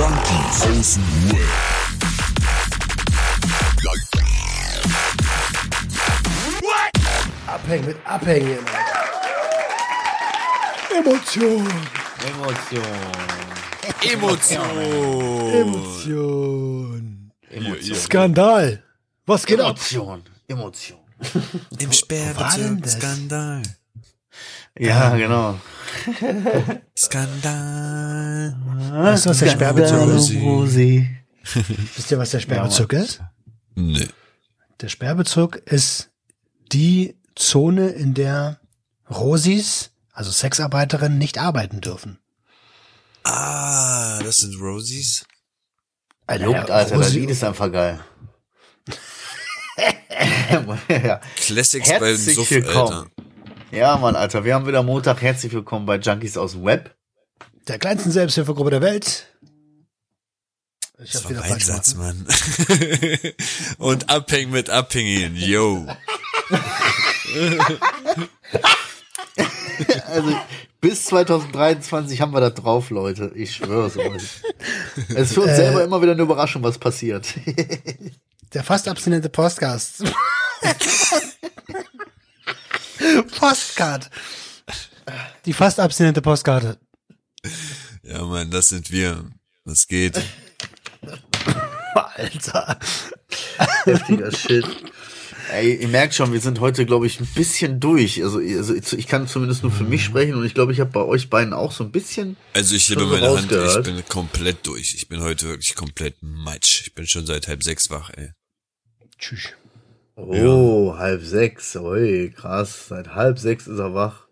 Junkies aus dem Web. Abhängen mit Abhängen. Emotion. Emotion. Emotion. Emotion. Skandal. Was geht ab? Emotion. Emotion. Im Sperrbezirk? Skandal. Ja, genau. Skandal. Weißt du, was der Sperrbezirk ist? Rosi. Wisst ihr, was der Sperrbezirk ist? Nee. Der Sperrbezirk ist die Zone, in der Rosis, also Sexarbeiterinnen, nicht arbeiten dürfen. Ah, das sind Rosies. Alter, Juckt, Alter, das Rosi- Lied ist einfach geil. ja. Classics beim Herzlich Suff, willkommen. Alter. Ja, Mann, Alter, wir haben wieder Montag. Herzlich willkommen bei Junkies aus dem Web. der kleinsten Selbsthilfegruppe der Welt. Ich Das hab's war wieder mein falsch Satz, gemacht. Mann. Und abhängen mit Abhängigen. Yo. Also, bis 2023 haben wir das drauf, Leute. Ich schwör's euch. Es ist für uns Äh. selber immer wieder eine Überraschung, was passiert. Der fast abstinente Podcast. Postcard. Die fast abstinente Postkarte. Ja, Mann, das sind wir. Was geht? Alter. Heftiger Shit. Ey, ihr merkt schon, wir sind heute, glaube ich, ein bisschen durch. Also, also ich kann zumindest nur für mich sprechen und ich glaube, ich habe bei euch beiden auch so ein bisschen. Also ich hebe so meine Hand, ich bin komplett durch. Ich bin heute wirklich komplett matsch. Ich bin schon seit halb sechs wach, ey. Tschüss. Oh, halb sechs. Ui, krass. Seit halb sechs ist er wach.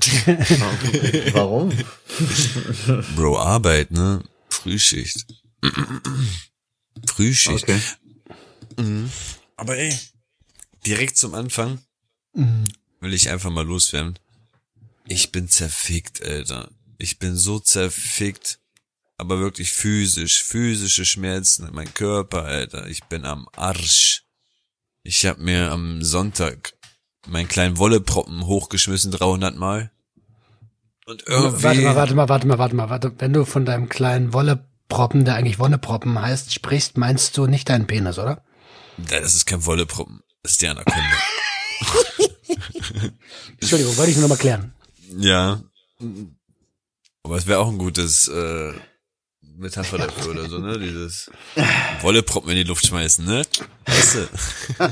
Warum? Bro, Arbeit, ne? Frühschicht. Frühschicht. Okay. Aber ey, direkt zum Anfang will ich einfach mal loswerden. Ich bin zerfickt, Alter. Ich bin so zerfickt. Aber wirklich physisch, physische Schmerzen in meinem Körper, Alter. Ich bin am Arsch. Ich hab mir am Sonntag meinen kleinen Wolleproppen hochgeschmissen 300 Mal. Und irgendwie... Warte mal, warte mal, warte mal, warte mal, warte. Wenn du von deinem kleinen Wolleproppen, der eigentlich Wonneproppen heißt, sprichst, meinst du nicht deinen Penis, oder? Ja, Das ist kein Wolleproppen. Das ist die Anaconda. Entschuldigung, wollte ich nur noch mal klären. Ja. Aber es wäre auch ein gutes äh, Metapher dafür oder so, ne? Dieses Wolleproppen in die Luft schmeißen, ne? Weißt du?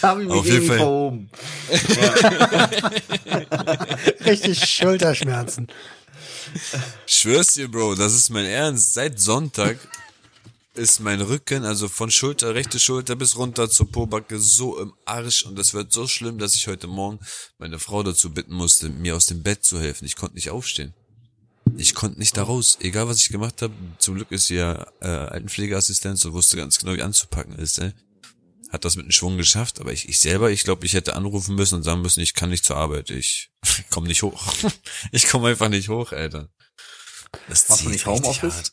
Da hab ich mich Auf jeden Fall. verhoben. Richtig Schulterschmerzen. Schwör's dir, Bro, das ist mein Ernst. Seit Sonntag ist mein Rücken, also von Schulter, rechte Schulter bis runter zur Pobacke so im Arsch und das wird so schlimm, dass ich heute Morgen meine Frau dazu bitten musste, mir aus dem Bett zu helfen. Ich konnte nicht aufstehen. Ich konnte nicht da raus, egal was ich gemacht habe. Zum Glück ist sie ja äh, Altenpflegeassistenz und wusste ganz genau, wie anzupacken ist. Ey. Hat das mit einem Schwung geschafft, aber ich, ich selber, ich glaube, ich hätte anrufen müssen und sagen müssen, ich kann nicht zur Arbeit, ich komme nicht hoch. ich komme einfach nicht hoch, Alter. Das Machst du nicht Homeoffice? hart.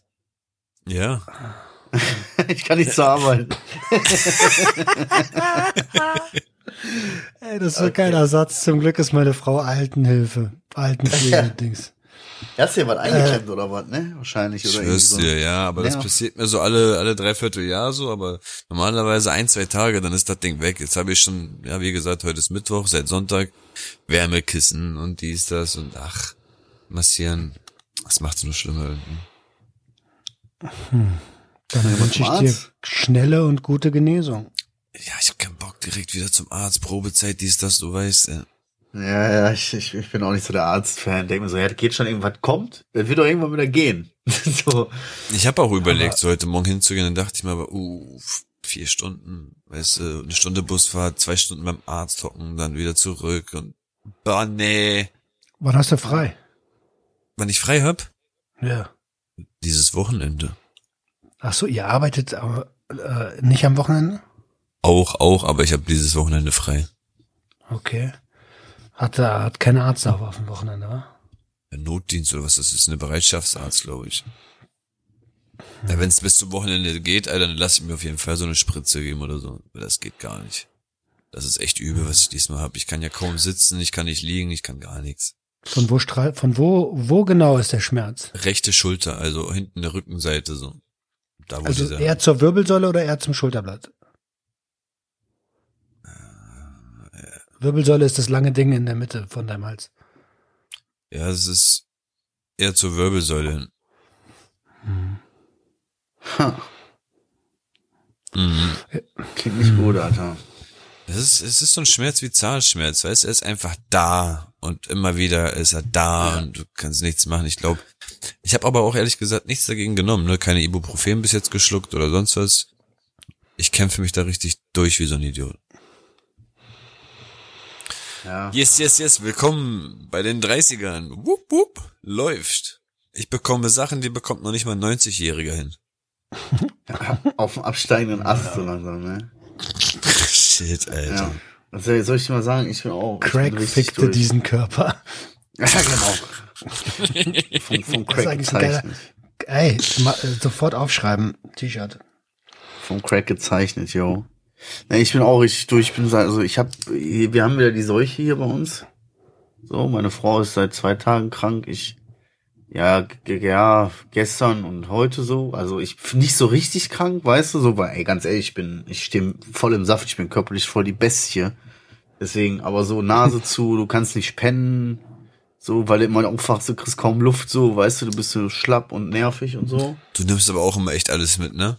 Ja, Ich kann nicht zur Arbeit. Ey, das ist kein Ersatz. Zum Glück ist meine Frau Altenhilfe. Altenpflege-Dings. Hast du dir was eingeklemmt oder was, ne? Wahrscheinlich. Oder irgendwie schwör's so. dir, ja, aber das Ja. passiert mir so alle, alle dreiviertel Jahr so, aber normalerweise ein, zwei Tage, dann ist das Ding weg. Jetzt habe ich schon, ja, wie gesagt, heute ist Mittwoch, seit Sonntag Wärmekissen und dies, das und ach, massieren. Das macht's nur schlimmer irgendwie. Dann wünsche ich dir schnelle und gute Genesung. Ja, ich hab keinen Bock direkt wieder zum Arzt, Probezeit, dies, das, du weißt, äh. Ja, ja, ich, ich, ich bin auch nicht so der Arzt-Fan. Denk mir so, ja, das geht schon, irgendwas kommt. Das wird doch irgendwann wieder gehen. so. Ich habe auch überlegt, so heute Morgen hinzugehen, dann dachte ich mir aber, uh, vier Stunden, weißt du, eine Stunde Busfahrt, zwei Stunden beim Arzt hocken, dann wieder zurück und, boah, nee. Wann hast du frei? Wann ich frei hab? Ja. Dieses Wochenende. Ach so, ihr arbeitet aber, äh, nicht am Wochenende? Auch, auch, aber ich habe dieses Wochenende frei. Okay. Hat, äh, hat keine Arzt auf auf dem Wochenende, wa? Notdienst oder was das ist, eine Bereitschaftsarzt, glaube ich. Ja, wenn es bis zum Wochenende geht, Alter, dann lass ich mir auf jeden Fall so eine Spritze geben oder so. Das geht gar nicht. Das ist echt übel, was ich diesmal hab. Ich kann ja kaum sitzen, ich kann nicht liegen, ich kann gar nichts. Von wo strahl, von wo, wo genau ist der Schmerz? Rechte Schulter, also hinten der Rückenseite so. Da wo Also eher zur Wirbelsäule oder eher zum Schulterblatt? Wirbelsäule ist das lange Ding in der Mitte von deinem Hals. Ja, es ist eher zur Wirbelsäule hin. Ha, Mhm. klingt nicht gut, Alter. Es ist, es ist so ein Schmerz wie Zahnschmerz, weißt du, er ist einfach da und immer wieder ist er da und du kannst nichts machen. Ich glaube, ich habe aber auch ehrlich gesagt nichts dagegen genommen, ne? Keine Ibuprofen bis jetzt geschluckt oder sonst was. Ich kämpfe mich da richtig durch wie so ein Idiot. Ja. Yes, yes, yes, willkommen bei den 30ern. Wupp, wupp, läuft. Ich bekomme Sachen, die bekommt noch nicht mal ein 90-Jähriger hin. Auf dem absteigenden Ast so langsam, ne? Shit, Alter. Ja. Was soll ich dir mal sagen? Ich bin auch. Craig bin fickte durch. diesen Körper. Ja, genau. Vom, vom geiler, gezeichnet. ey, sofort aufschreiben, T-Shirt. Vom Crack gezeichnet, yo. Ne, ich bin auch richtig durch. Ich bin so- also ich habe, wir haben wieder die Seuche hier bei uns. So, meine Frau ist seit zwei Tagen krank. Ich, ja, ja, gestern und heute so. Also ich bin nicht so richtig krank, weißt du, so, weil, ey, ganz ehrlich, ich bin, ich stehe voll im Saft. Ich bin körperlich voll die Bestie. Deswegen, aber so Nase zu, du kannst nicht pennen. So, weil du immer aufwachst, du kriegst kaum Luft, so, weißt du, du bist so schlapp und nervig und so. Du nimmst aber auch immer echt alles mit, ne?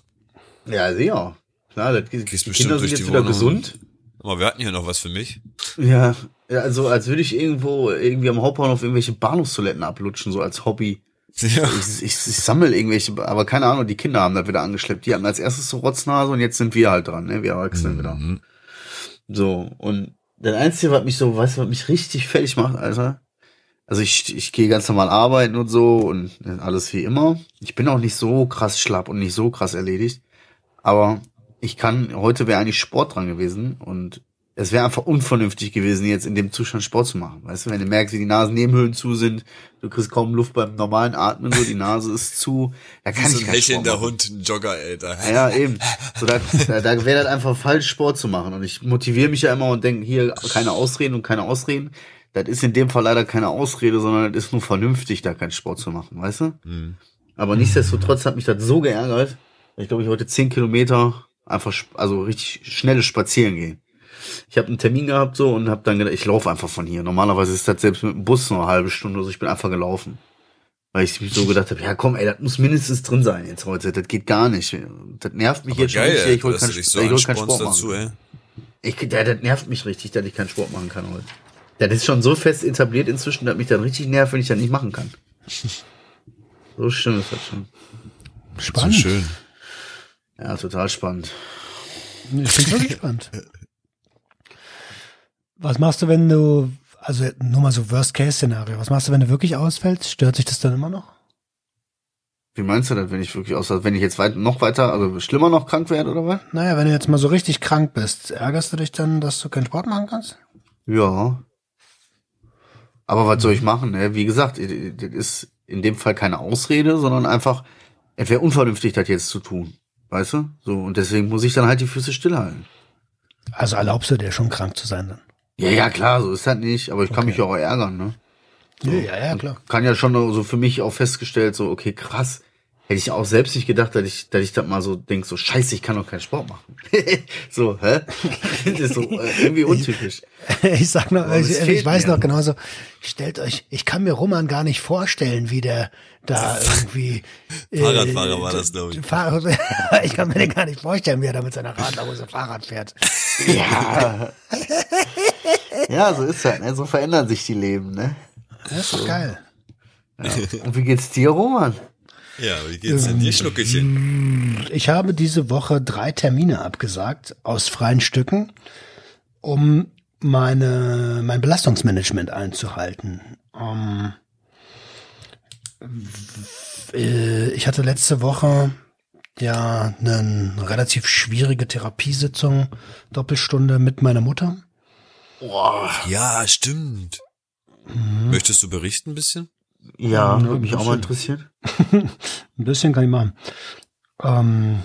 Ja, sehr. Klar, das, die Kinder bestimmt sind durch jetzt die wieder Wohnung. gesund. Aber wir hatten hier noch was für mich. Ja, also als würde ich irgendwo irgendwie am Hauptbahnhof irgendwelche Bahnhofstoiletten ablutschen, so als Hobby. Ja. Ich, ich, ich sammle irgendwelche, aber keine Ahnung, die Kinder haben das wieder angeschleppt. Die hatten als erstes so Rotznase und jetzt sind wir halt dran, ne? Wir Erwachsenen wieder. Mhm. So, und das Einzige, was mich so, weißt du, was mich richtig fertig macht, Alter? Also ich, ich gehe ganz normal arbeiten und so und alles wie immer. Ich bin auch nicht so krass schlapp und nicht so krass erledigt. Aber ich kann, heute wäre eigentlich Sport dran gewesen und es wäre einfach unvernünftig gewesen, jetzt in dem Zustand Sport zu machen. Weißt du, wenn du merkst, wie die Nasennebenhöhlen zu sind, du kriegst kaum Luft beim normalen Atmen, so die Nase ist zu, da kann so ich ein Sport hechelnder machen. Hund, ein Jogger, Alter. Ja, ja, eben. So, da da, wäre das einfach falsch, Sport zu machen. Und ich motiviere mich ja immer und denke, hier keine Ausreden und keine Ausreden. Das ist in dem Fall leider keine Ausrede, sondern das ist nur vernünftig, da keinen Sport zu machen, weißt du? Mhm. Aber nichtsdestotrotz hat mich das so geärgert, dass ich glaube, ich heute zehn Kilometer einfach, also richtig schnelles Spazieren gehen. Ich habe einen Termin gehabt so und habe dann gedacht, ich laufe einfach von hier. Normalerweise ist das selbst mit dem Bus nur eine halbe Stunde oder so. Ich bin einfach gelaufen. Weil ich so gedacht habe, ja komm, ey, das muss mindestens drin sein jetzt heute. Das geht gar nicht. Das nervt mich Aber jetzt schon geil, richtig. Ich dass keinen so ich keinen Sport dazu, machen. ey. Ich, ja, das nervt mich richtig, dass ich keinen Sport machen kann heute. Das ist schon so fest etabliert inzwischen, dass mich dann richtig nervt, wenn ich das nicht machen kann. So schlimm ist das schon. So Spannend. schön. Ja, total spannend. Ich bin wirklich gespannt. Was machst du, wenn du, also nur mal so Worst-Case-Szenario, was machst du, wenn du wirklich ausfällst? Stört sich das dann immer noch? Wie meinst du das, wenn ich wirklich aus, wenn ich jetzt weit, noch weiter, also schlimmer noch krank werde oder was? Naja, wenn du jetzt mal so richtig krank bist, ärgerst du dich dann, dass du keinen Sport machen kannst? Ja. Aber was soll ich machen? Ne? Wie gesagt, das ist in dem Fall keine Ausrede, sondern einfach, es wäre unvernünftig, das jetzt zu tun. Weißt du? So, und deswegen muss ich dann halt die Füße stillhalten. Also erlaubst du dir schon krank zu sein dann? Ja, ja, klar, so ist das nicht, aber ich kann Okay. mich ja auch ärgern, ne? Ja, ja, klar. Kann ja schon so für mich auch festgestellt, so, okay, krass. Hätte ich auch selbst nicht gedacht, dass ich, dass ich das mal so denk, so scheiße, ich kann doch keinen Sport machen. so, hä? das ist so äh, irgendwie untypisch. Ich sag noch, ich, ich weiß mir. noch genauso, stellt euch, ich kann mir Roman gar nicht vorstellen, wie der da irgendwie. äh, Fahrradfahrer war das, glaub ich. Fahrrad, ich kann mir den gar nicht vorstellen, wie er da mit seiner Radlerhose Fahrrad fährt. Ja. ja, so ist das, ne? So verändern sich die Leben, ne? Das ist doch geil. Und wie geht's dir, Roman? Ja, wie geht's denn dir, Schnuckelchen? Ich habe diese Woche drei Termine abgesagt aus freien Stücken, um meine, mein Belastungsmanagement einzuhalten. Ähm, w- äh, ich hatte letzte Woche ja eine relativ schwierige Therapiesitzung, Doppelstunde mit meiner Mutter. Ja, stimmt. Mhm. Möchtest du berichten ein bisschen? Ja, Ja, würde mich auch mal bisschen. interessieren. Ein bisschen kann ich machen. Ähm,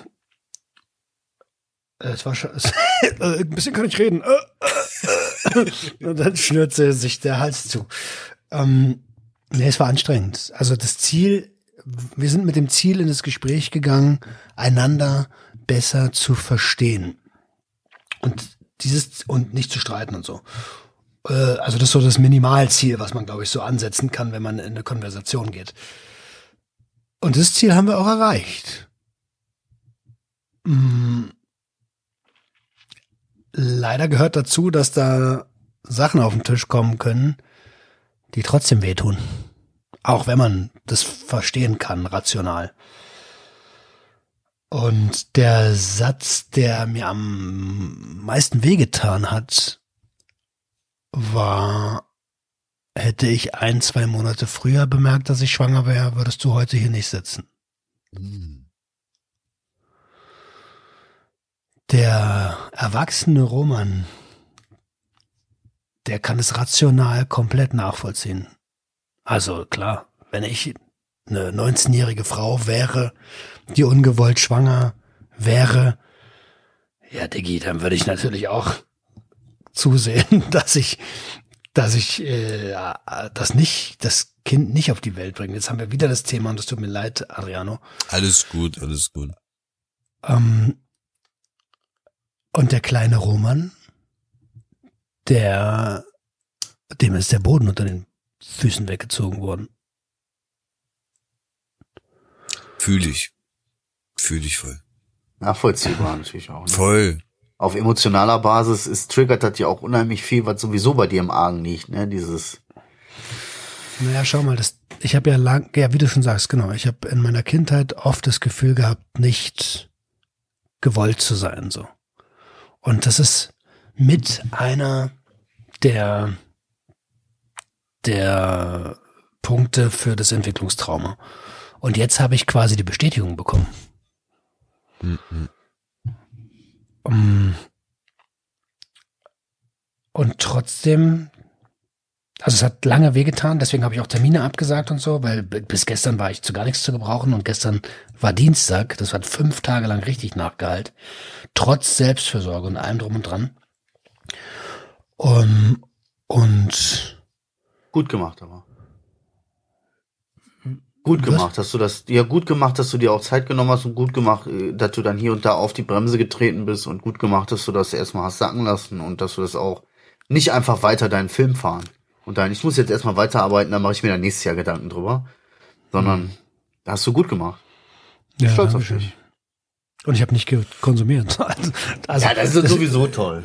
es war schon, es, ein bisschen kann ich reden. Und dann schnürte sich der Hals zu. Ähm, nee, es war anstrengend. Also das Ziel, wir sind mit dem Ziel in das Gespräch gegangen, einander besser zu verstehen. Und dieses, und nicht zu streiten und so. Äh, also das ist so das Minimalziel, was man, glaube ich, so ansetzen kann, wenn man in eine Konversation geht. Und das Ziel haben wir auch erreicht. Mm. Leider gehört dazu, dass da Sachen auf den Tisch kommen können, die trotzdem wehtun. Auch wenn man das verstehen kann, rational. Und der Satz, der mir am meisten wehgetan hat, war, hätte ich ein, zwei Monate früher bemerkt, dass ich schwanger wäre, würdest du heute hier nicht sitzen. Der erwachsene Roman, der kann es rational komplett nachvollziehen. Also klar, wenn ich eine 19-jährige Frau wäre, die ungewollt schwanger wäre, ja, Diggi, dann würde ich natürlich auch zusehen, dass ich, dass ich äh, das nicht, das Kind nicht auf die Welt bringe. Jetzt haben wir wieder das Thema und es tut mir leid, Adriano. Alles gut, alles gut. Ähm, und der kleine Roman, der, dem ist der Boden unter den Füßen weggezogen worden. Fühl ich. Fühl ich voll. Nachvollziehbar natürlich auch. Ne? Voll. Auf emotionaler Basis ist triggert das ja auch unheimlich viel, was sowieso bei dir im Argen liegt, ne? Dieses. Naja, schau mal, das, ich habe ja lang, ja, wie du schon sagst, genau, ich habe in meiner Kindheit oft das Gefühl gehabt, nicht gewollt zu sein, so. Und das ist mit einer der, der Punkte für das Entwicklungstrauma. Und jetzt habe ich quasi die Bestätigung bekommen. Um, und trotzdem, also es hat lange wehgetan, deswegen habe ich auch Termine abgesagt und so, weil bis gestern war ich zu gar nichts zu gebrauchen und gestern war Dienstag, das hat fünf Tage lang richtig nachgehalt, trotz Selbstfürsorge und allem drum und dran. Um, und Gut gemacht, aber. Gut gemacht, dass du das, ja gut gemacht, dass du dir auch Zeit genommen hast und gut gemacht, äh, dass du dann hier und da auf die Bremse getreten bist und gut gemacht, dass du das erstmal hast sacken lassen und dass du das auch nicht einfach weiter deinen Film fahren und dann, ich muss jetzt erstmal weiterarbeiten, dann mache ich mir dann nächstes Jahr Gedanken drüber, sondern hast du gut gemacht. ja, Stolz auf dich. Und ich habe nicht konsumiert. Also, Ja, das ist sowieso toll.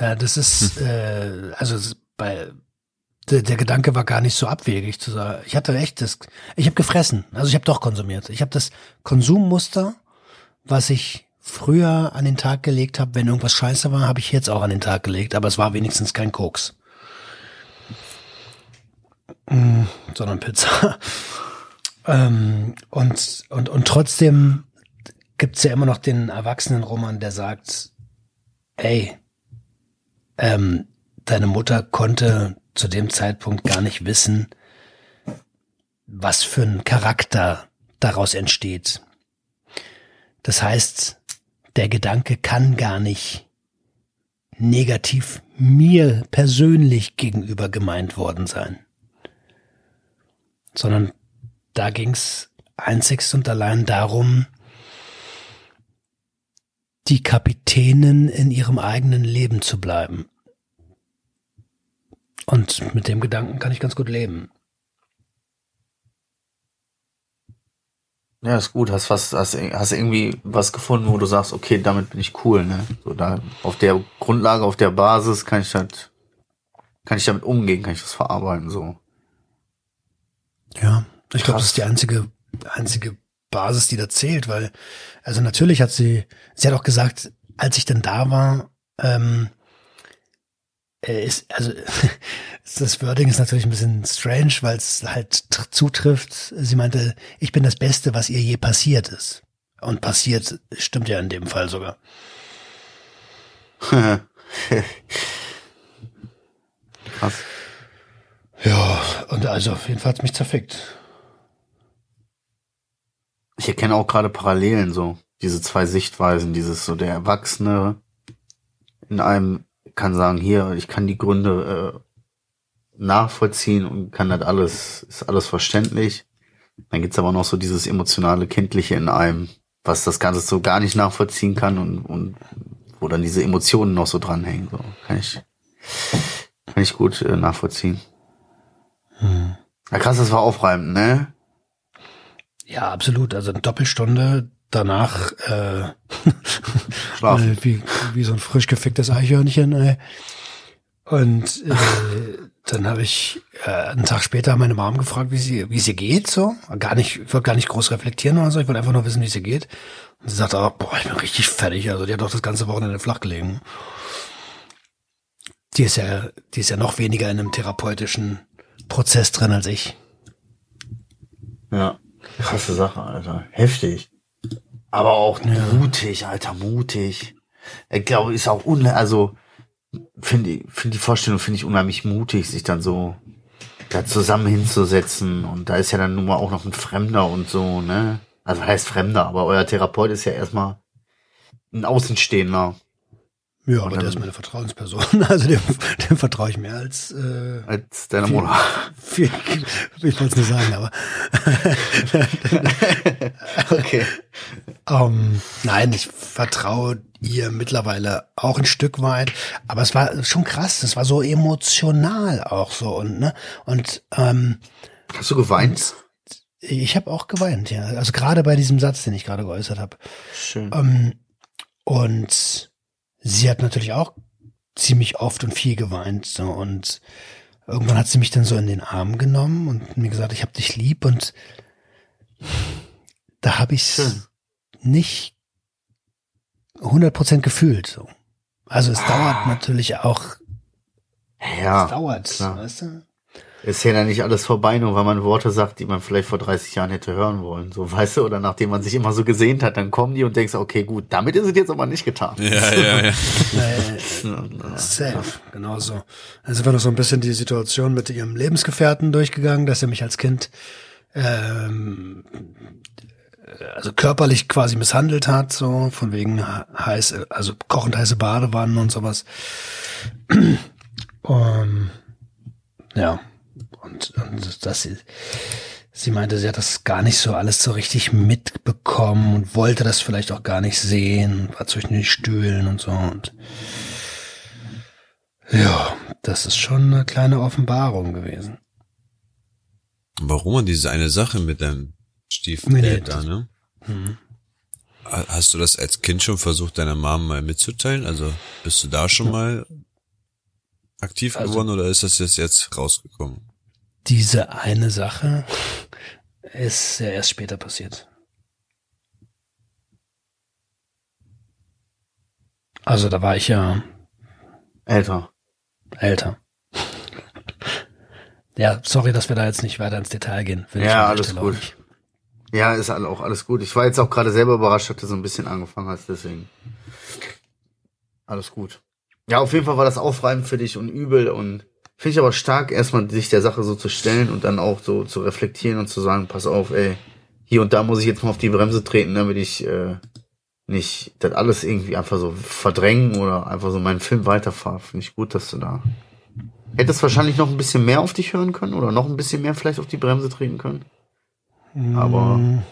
Ja, das ist, äh, also bei der, der Gedanke war gar nicht so abwegig zu sagen. Ich hatte echt das, ich habe gefressen. Also ich habe doch konsumiert. Ich habe das Konsummuster, was ich früher an den Tag gelegt habe, wenn irgendwas scheiße war, habe ich jetzt auch an den Tag gelegt. Aber es war wenigstens kein Koks, Mm, sondern Pizza. ähm, und und und trotzdem gibt's ja immer noch den Erwachsenenroman, der sagt, ey, ähm, deine Mutter konnte zu dem Zeitpunkt gar nicht wissen, was für ein Charakter daraus entsteht. Das heißt, der Gedanke kann gar nicht negativ mir persönlich gegenüber gemeint worden sein, sondern da ging's einzigst und allein darum, die Kapitänin in ihrem eigenen Leben zu bleiben. Und mit dem Gedanken kann ich ganz gut leben. Ja, ist gut. Hast was, hast, hast irgendwie was gefunden, wo du sagst, okay, damit bin ich cool, ne? So da auf der Grundlage, auf der Basis kann ich halt, kann ich damit umgehen, kann ich das verarbeiten, so. Ja, ich glaube, das ist die einzige, einzige Basis, die da zählt, weil, also natürlich hat sie, sie hat auch gesagt, als ich dann da war, ähm, äh, ist, also das Wording ist natürlich ein bisschen strange, weil es halt tr- zutrifft. Sie meinte, ich bin das Beste, was ihr je passiert ist. Und passiert stimmt ja in dem Fall sogar. Krass. Ja, und also auf jeden Fall hat's mich zerfickt. Ich erkenne auch gerade Parallelen so, diese zwei Sichtweisen, dieses so der Erwachsene in einem kann sagen, hier, ich kann die Gründe äh, nachvollziehen und kann das alles, ist alles verständlich. Dann gibt's aber noch so dieses emotionale, kindliche in einem, was das Ganze so gar nicht nachvollziehen kann und, und wo dann diese Emotionen noch so dranhängen. So kann ich, kann ich gut äh, nachvollziehen. Hm. Ja, krass, das war aufreibend, ne? Ja, absolut. Also eine Doppelstunde danach äh, Schlafen. äh, wie, wie so ein frisch geficktes Eichhörnchen. Ey. Und äh, dann habe ich äh, einen Tag später meine Mom gefragt, wie sie, wie sie geht. So, gar nicht, ich wollte gar nicht groß reflektieren oder so. Ich wollte einfach nur wissen, wie sie geht. Und sie sagte, oh, boah, ich bin richtig fertig. Also die hat doch das ganze Wochenende flach gelegen. Die ist ja, die ist ja noch weniger in einem therapeutischen Prozess drin als ich. Ja. Krasse Sache, Alter. Heftig. Aber auch mutig, Alter, mutig. Ich glaube, ist auch un, also, finde ich, finde die Vorstellung finde ich unheimlich mutig, sich dann so da zusammen hinzusetzen. Und da ist ja dann nun mal auch noch ein Fremder und so, ne? Also heißt Fremder, aber euer Therapeut ist ja erstmal ein Außenstehender. Ja, aber der ist meine Vertrauensperson. Also dem, dem vertraue ich mehr als äh, Als deine viel, Mutter. viel, ich wollte es nicht sagen, aber Okay. Ähm, nein, ich vertraue ihr mittlerweile auch ein Stück weit. Aber es war schon krass, es war so emotional auch so und ne und ähm, Hast du geweint? ich habe auch geweint, ja. Also gerade bei diesem Satz, den ich gerade geäußert habe. Schön. Ähm, und sie hat natürlich auch ziemlich oft und viel geweint. So, und irgendwann hat sie mich dann so in den Arm genommen und mir gesagt, ich hab dich lieb. Und da habe ich. Nicht 100% gefühlt. So. Also es dauert natürlich auch, Ja. es dauert, klar. weißt du? Ist ja dann nicht alles vorbei, nur weil man Worte sagt, die man vielleicht vor 30 Jahren hätte hören wollen. So, weißt du, oder nachdem man sich immer so gesehnt hat, dann kommen die und denkst, okay, gut, damit ist es jetzt aber nicht getan. Ja, ja, ja. Äh, Safe, genau so. Also war noch so ein bisschen die Situation mit ihrem Lebensgefährten durchgegangen, dass er mich als Kind ähm, also körperlich quasi misshandelt hat, so von wegen heiß, also kochend heiße Badewannen und sowas. Um, ja, und, und dass sie, meinte, sie hat das gar nicht so alles so richtig mitbekommen und wollte das vielleicht auch gar nicht sehen, war zwischen den Stühlen und so und ja, das ist schon eine kleine Offenbarung gewesen. Warum man diese eine Sache mit deinem Nee, Stiefdad nee, da, das- ne? Ha- Hast du das als Kind schon versucht, deiner Mom mal mitzuteilen? Also bist du da schon mal aktiv Also- geworden oder ist das jetzt jetzt rausgekommen? Diese eine Sache ist ja erst später passiert. Also da war ich ja Älter. älter. Ja, sorry, dass wir da jetzt nicht weiter ins Detail gehen. Ja, alles Stelle auch gut. nicht. Ja, ist auch alles gut. Ich war jetzt auch gerade selber überrascht, dass du so ein bisschen angefangen hast, deswegen. Alles gut. Ja, auf jeden Fall war das aufreibend für dich und übel und finde ich aber stark, erstmal sich der Sache so zu stellen und dann auch so zu reflektieren und zu sagen, pass auf, ey, hier und da muss ich jetzt mal auf die Bremse treten, damit ich äh, nicht das alles irgendwie einfach so verdrängen oder einfach so meinen Film weiterfahre. Finde ich gut, dass du da. Hättest wahrscheinlich noch ein bisschen mehr auf dich hören können oder noch ein bisschen mehr vielleicht auf die Bremse treten können. Aber Mm,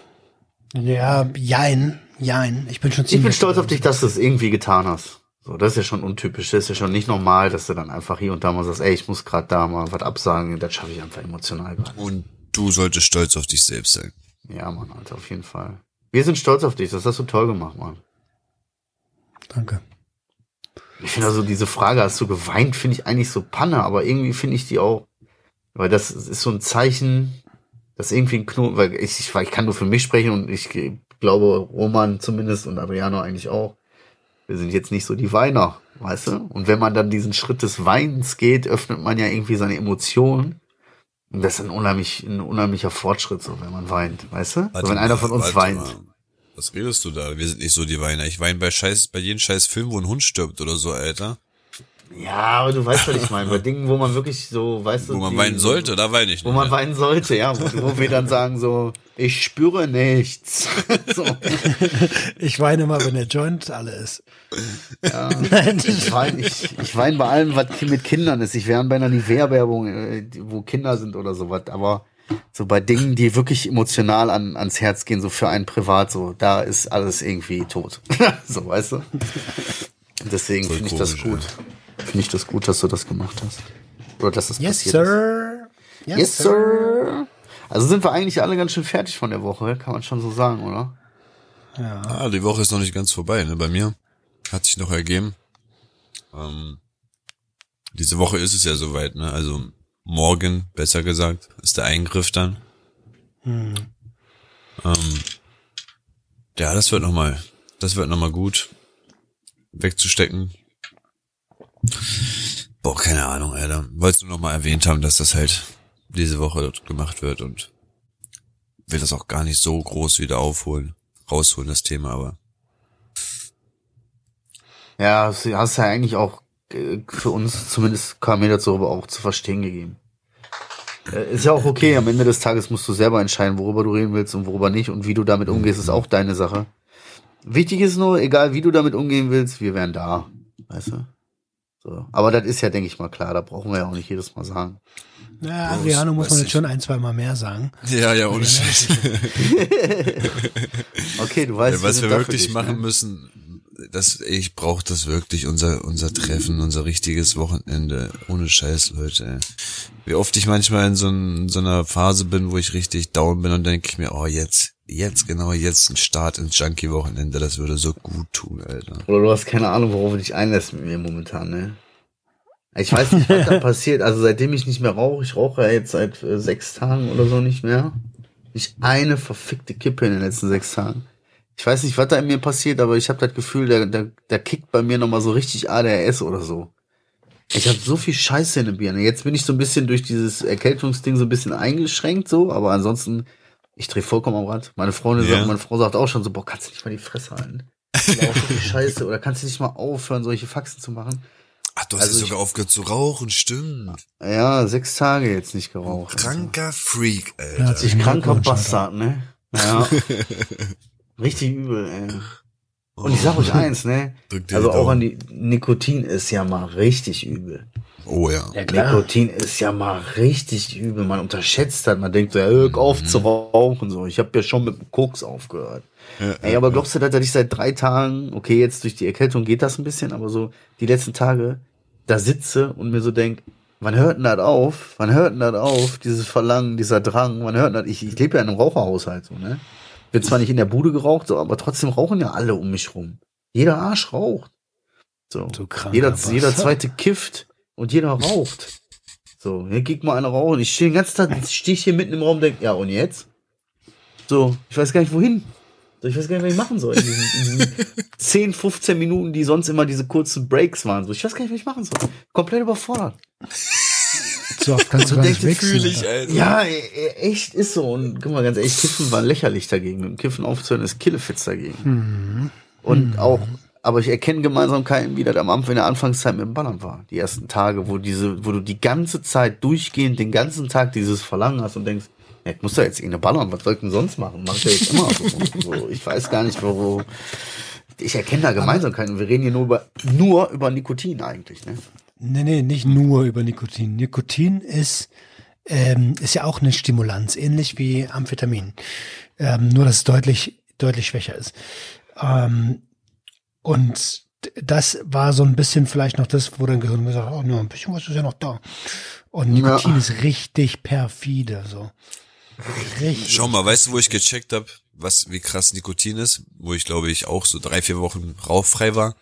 Ja, jein, jein. Ich bin schon ich bin ziemlich stolz auf dich, dass du es irgendwie getan hast. So, das ist ja schon untypisch. Das ist ja schon nicht normal, dass du dann einfach hier und da mal sagst, ey, ich muss gerade da mal was absagen. Das schaffe ich einfach emotional gerade. Und du solltest stolz auf dich selbst sein. Ja, Mann, Alter, auf jeden Fall. Wir sind stolz auf dich. Das hast du toll gemacht, Mann. Danke. Ich finde also diese Frage, hast du geweint, finde ich eigentlich so Panne, aber irgendwie finde ich die auch, weil das ist so ein Zeichen, dass irgendwie ein Knoten, weil ich, ich, ich kann nur für mich sprechen und ich glaube, Roman zumindest und Adriano eigentlich auch, wir sind jetzt nicht so die Weiner, weißt du? Und wenn man dann diesen Schritt des Weinens geht, öffnet man ja irgendwie seine Emotionen. Und das ist ein unheimlich, ein unheimlicher Fortschritt, so, wenn man weint, weißt du? Warte so, wenn einer von uns weint. mal. Was redest du da? Wir sind nicht so die Weiner. Ich weine bei Scheiß, bei jedem Scheiß Film, wo ein Hund stirbt oder so, Alter. Ja, aber du weißt, was ich meine. Bei Dingen, wo man wirklich so, weißt du. Wo man die- weinen sollte, da weine ich Wo nicht. man mehr. weinen sollte, ja. Wo, wo wir dann sagen so, ich spüre nichts. so. Ich weine immer, wenn der Joint alle ist. Ja. Ich weine ich, ich wein bei allem, was mit Kindern ist. Ich wäre bei einer Nivea-Werbung, äh, wo Kinder sind oder sowas. Aber so bei Dingen, die wirklich emotional an, ans Herz gehen, so für einen privat, so, da ist alles irgendwie tot. so, weißt du? Deswegen finde ich das gut. Finde ich das gut, dass du das gemacht hast. Oder dass das Yes, passiert ist. sir. Yes, sir. Also sind wir eigentlich alle ganz schön fertig von der Woche, kann man schon so sagen, oder? Ah, die Woche ist noch nicht ganz vorbei, ne? Bei mir hat sich noch ergeben. Ähm, diese Woche ist es ja soweit, ne? Also morgen, besser gesagt, ist der Eingriff dann. Ähm, ja, das wird noch mal, das wird noch mal gut wegzustecken. Boah, keine Ahnung, Alter. Wollte nur noch mal erwähnt haben, dass das halt diese Woche gemacht wird und will das auch gar nicht so groß wieder aufholen, rausholen, das Thema, aber Ja, hast du hast ja eigentlich auch äh, für uns zumindest kam mir dazu aber auch zu verstehen gegeben. Äh, Ist ja auch okay, am Ende des Tages musst du selber entscheiden, worüber du reden willst und worüber nicht und wie du damit umgehst, ist auch deine Sache. Wichtig ist nur, egal wie du damit umgehen willst, wir wären da. Weißt du? So. Aber das ist ja, denke ich mal, klar, da brauchen wir ja auch nicht jedes Mal sagen. Ja, Adriano muss man ich. jetzt schon ein, zwei Mal mehr sagen. Ja, ja, ohne Scheiß. Okay, du weißt, Ja, was wir wirklich dich, machen ne? müssen, das, ich brauche das wirklich, unser, unser Treffen, unser richtiges Wochenende. Ohne Scheiß, Leute. Wie oft ich manchmal in so, ein, so einer Phase bin, wo ich richtig down bin und denke ich mir, oh, jetzt, jetzt, genau jetzt ein Start ins Junkie-Wochenende, das würde so gut tun, Alter. Oder du hast keine Ahnung, worauf du dich einlässt mit mir momentan, ne? Ich weiß nicht, was da passiert. Also seitdem ich nicht mehr rauche, ich rauche ja jetzt seit äh, sechs Tagen oder so nicht mehr. Nicht eine verfickte Kippe in den letzten sechs Tagen. Ich weiß nicht, was da in mir passiert, aber ich habe das Gefühl, da, da, da kickt bei mir nochmal so richtig ADHS oder so. Ich habe so viel Scheiße in der Birne. Jetzt bin ich so ein bisschen durch dieses Erkältungsding so ein bisschen eingeschränkt, so, aber ansonsten, ich drehe vollkommen am Rad. Meine Freundin Ja. sagt, meine Frau sagt auch schon so, boah, kannst du nicht mal die Fresse halten? Das ist aber auch so viel Scheiße. Oder kannst du nicht mal aufhören, solche Faxen zu machen? Ach, du hast Also ja ich- sogar aufgehört zu rauchen, stimmt. Ja, sechs Tage jetzt nicht geraucht. Kranker Freak, Ja, Alter. hat sich Ich kranker. Bastard, ne? Ja. Richtig übel, ey. Und ich sag euch eins, ne? Drück dir Also die auch an die Nikotin ist ja mal richtig übel. Oh ja. Ja, klar. Nikotin ist ja mal richtig übel. Man unterschätzt das. Man denkt so, ja, hör auf zu rauchen. So, ich habe ja schon mit dem Koks aufgehört. Ey, aber glaubst du, dass ich seit drei Tagen, okay, jetzt durch die Erkältung geht das ein bisschen, aber so die letzten Tage da sitze und mir so denk, wann hört denn das auf? Wann hört denn das auf? Dieses Verlangen, dieser Drang, wann hört denn das? Ich, ich lebe ja in einem Raucherhaushalt, so, ne? Wird zwar nicht in der Bude geraucht, so, aber trotzdem rauchen ja alle um mich rum. Jeder Arsch raucht. So. Du kranker jeder, jeder zweite kifft und jeder raucht. So, hier geht mal einer rauchen. Ich stehe den ganzen Tag, stehe ich hier mitten im Raum und denk, ja, und jetzt? So, ich weiß gar nicht wohin. So, ich weiß gar nicht, was ich machen soll. In diesen, in diesen 10, 15 Minuten, die sonst immer diese kurzen Breaks waren. So, ich weiß gar nicht, was ich machen soll. Komplett überfordert. So oft kannst du gar nicht wechseln. Fühl ich, Alter. Alter. Ja, e- e- echt ist so. Und guck mal, ganz ehrlich, Kiffen war lächerlich dagegen. Mit dem Kiffen aufzuhören ist Killefitz dagegen. Und auch, aber ich erkenne Gemeinsamkeiten wieder am Anfang in der Anfangszeit mit dem Ballern war. Die ersten Tage, wo diese, wo du die ganze Zeit durchgehend, den ganzen Tag dieses Verlangen hast und denkst, ja, ich muss da jetzt irgendeine ballern, was soll ich denn sonst machen? Mach ich ja jetzt immer so. so. Ich weiß gar nicht, wo, wo ich erkenne da Gemeinsamkeiten. Wir reden hier nur über, nur über Nikotin eigentlich, ne? Nee, nee, nicht nur über Nikotin. Nikotin ist, ähm, ist ja auch eine Stimulanz, ähnlich wie Amphetamin. Ähm, nur, dass es deutlich, deutlich schwächer ist. Ähm, und das war so ein bisschen vielleicht noch das, wo dein Gehirn gesagt hat, oh, nur ein bisschen was ist ja noch da. Und Nikotin Ja. ist richtig perfide, so. Richtig. Schau mal, weißt du, wo ich gecheckt habe, was wie krass Nikotin ist, wo ich glaube ich auch so drei, vier Wochen rauchfrei war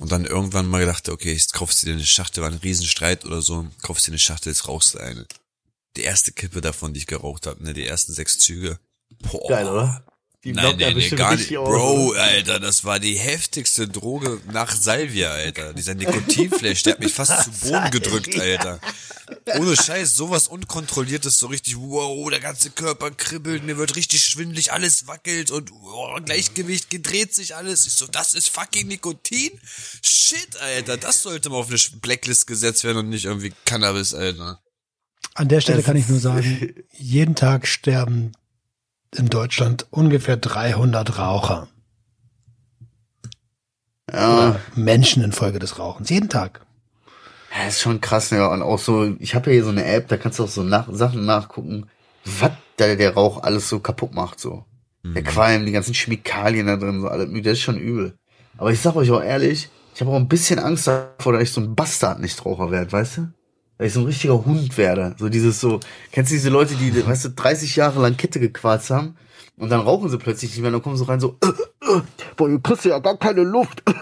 und dann irgendwann mal gedacht, okay, jetzt kaufst du dir eine Schachtel, war ein Riesenstreit oder so, kaufst dir eine Schachtel, jetzt rauchst du eine. Die erste Kippe davon, die ich geraucht habe, ne, die ersten sechs Züge. Boah. Geil, oder? Die Nein, ja nee, gar nicht. Bro? Alter, das war die heftigste Droge nach Salvia, Alter. Dieser Nikotinflash, der hat mich fast zu Boden gedrückt, Alter. ohne Scheiß, sowas Unkontrolliertes, so richtig, wow, der ganze Körper kribbelt, mir wird richtig schwindelig, alles wackelt und wow, Gleichgewicht gedreht sich alles. Ich so, das ist fucking Nikotin? Shit, Alter, das sollte mal auf eine Blacklist gesetzt werden und nicht irgendwie Cannabis, Alter. An der Stelle kann ich nur sagen, jeden Tag sterben in Deutschland ungefähr 300 Raucher. Ja. Menschen infolge des Rauchens. Jeden Tag. Ja, ist schon krass, ja. Und auch so, ich habe ja hier so eine App, da kannst du auch so nach, Sachen nachgucken, was der, der Rauch alles so kaputt macht, so. Der Qualm, die ganzen Chemikalien da drin, so alles, das ist schon übel. Aber ich sag euch auch ehrlich, ich habe auch ein bisschen Angst davor, dass ich so ein Bastard-Nichtraucher werde, weißt du? Dass ich so ein richtiger Hund werde. So dieses so, kennst du diese Leute, die, weißt du, 30 Jahre lang Kette gequarzt haben und dann rauchen sie plötzlich nicht mehr, dann kommen sie rein so, äh, äh, boah, ihr kriegst ja gar keine Luft.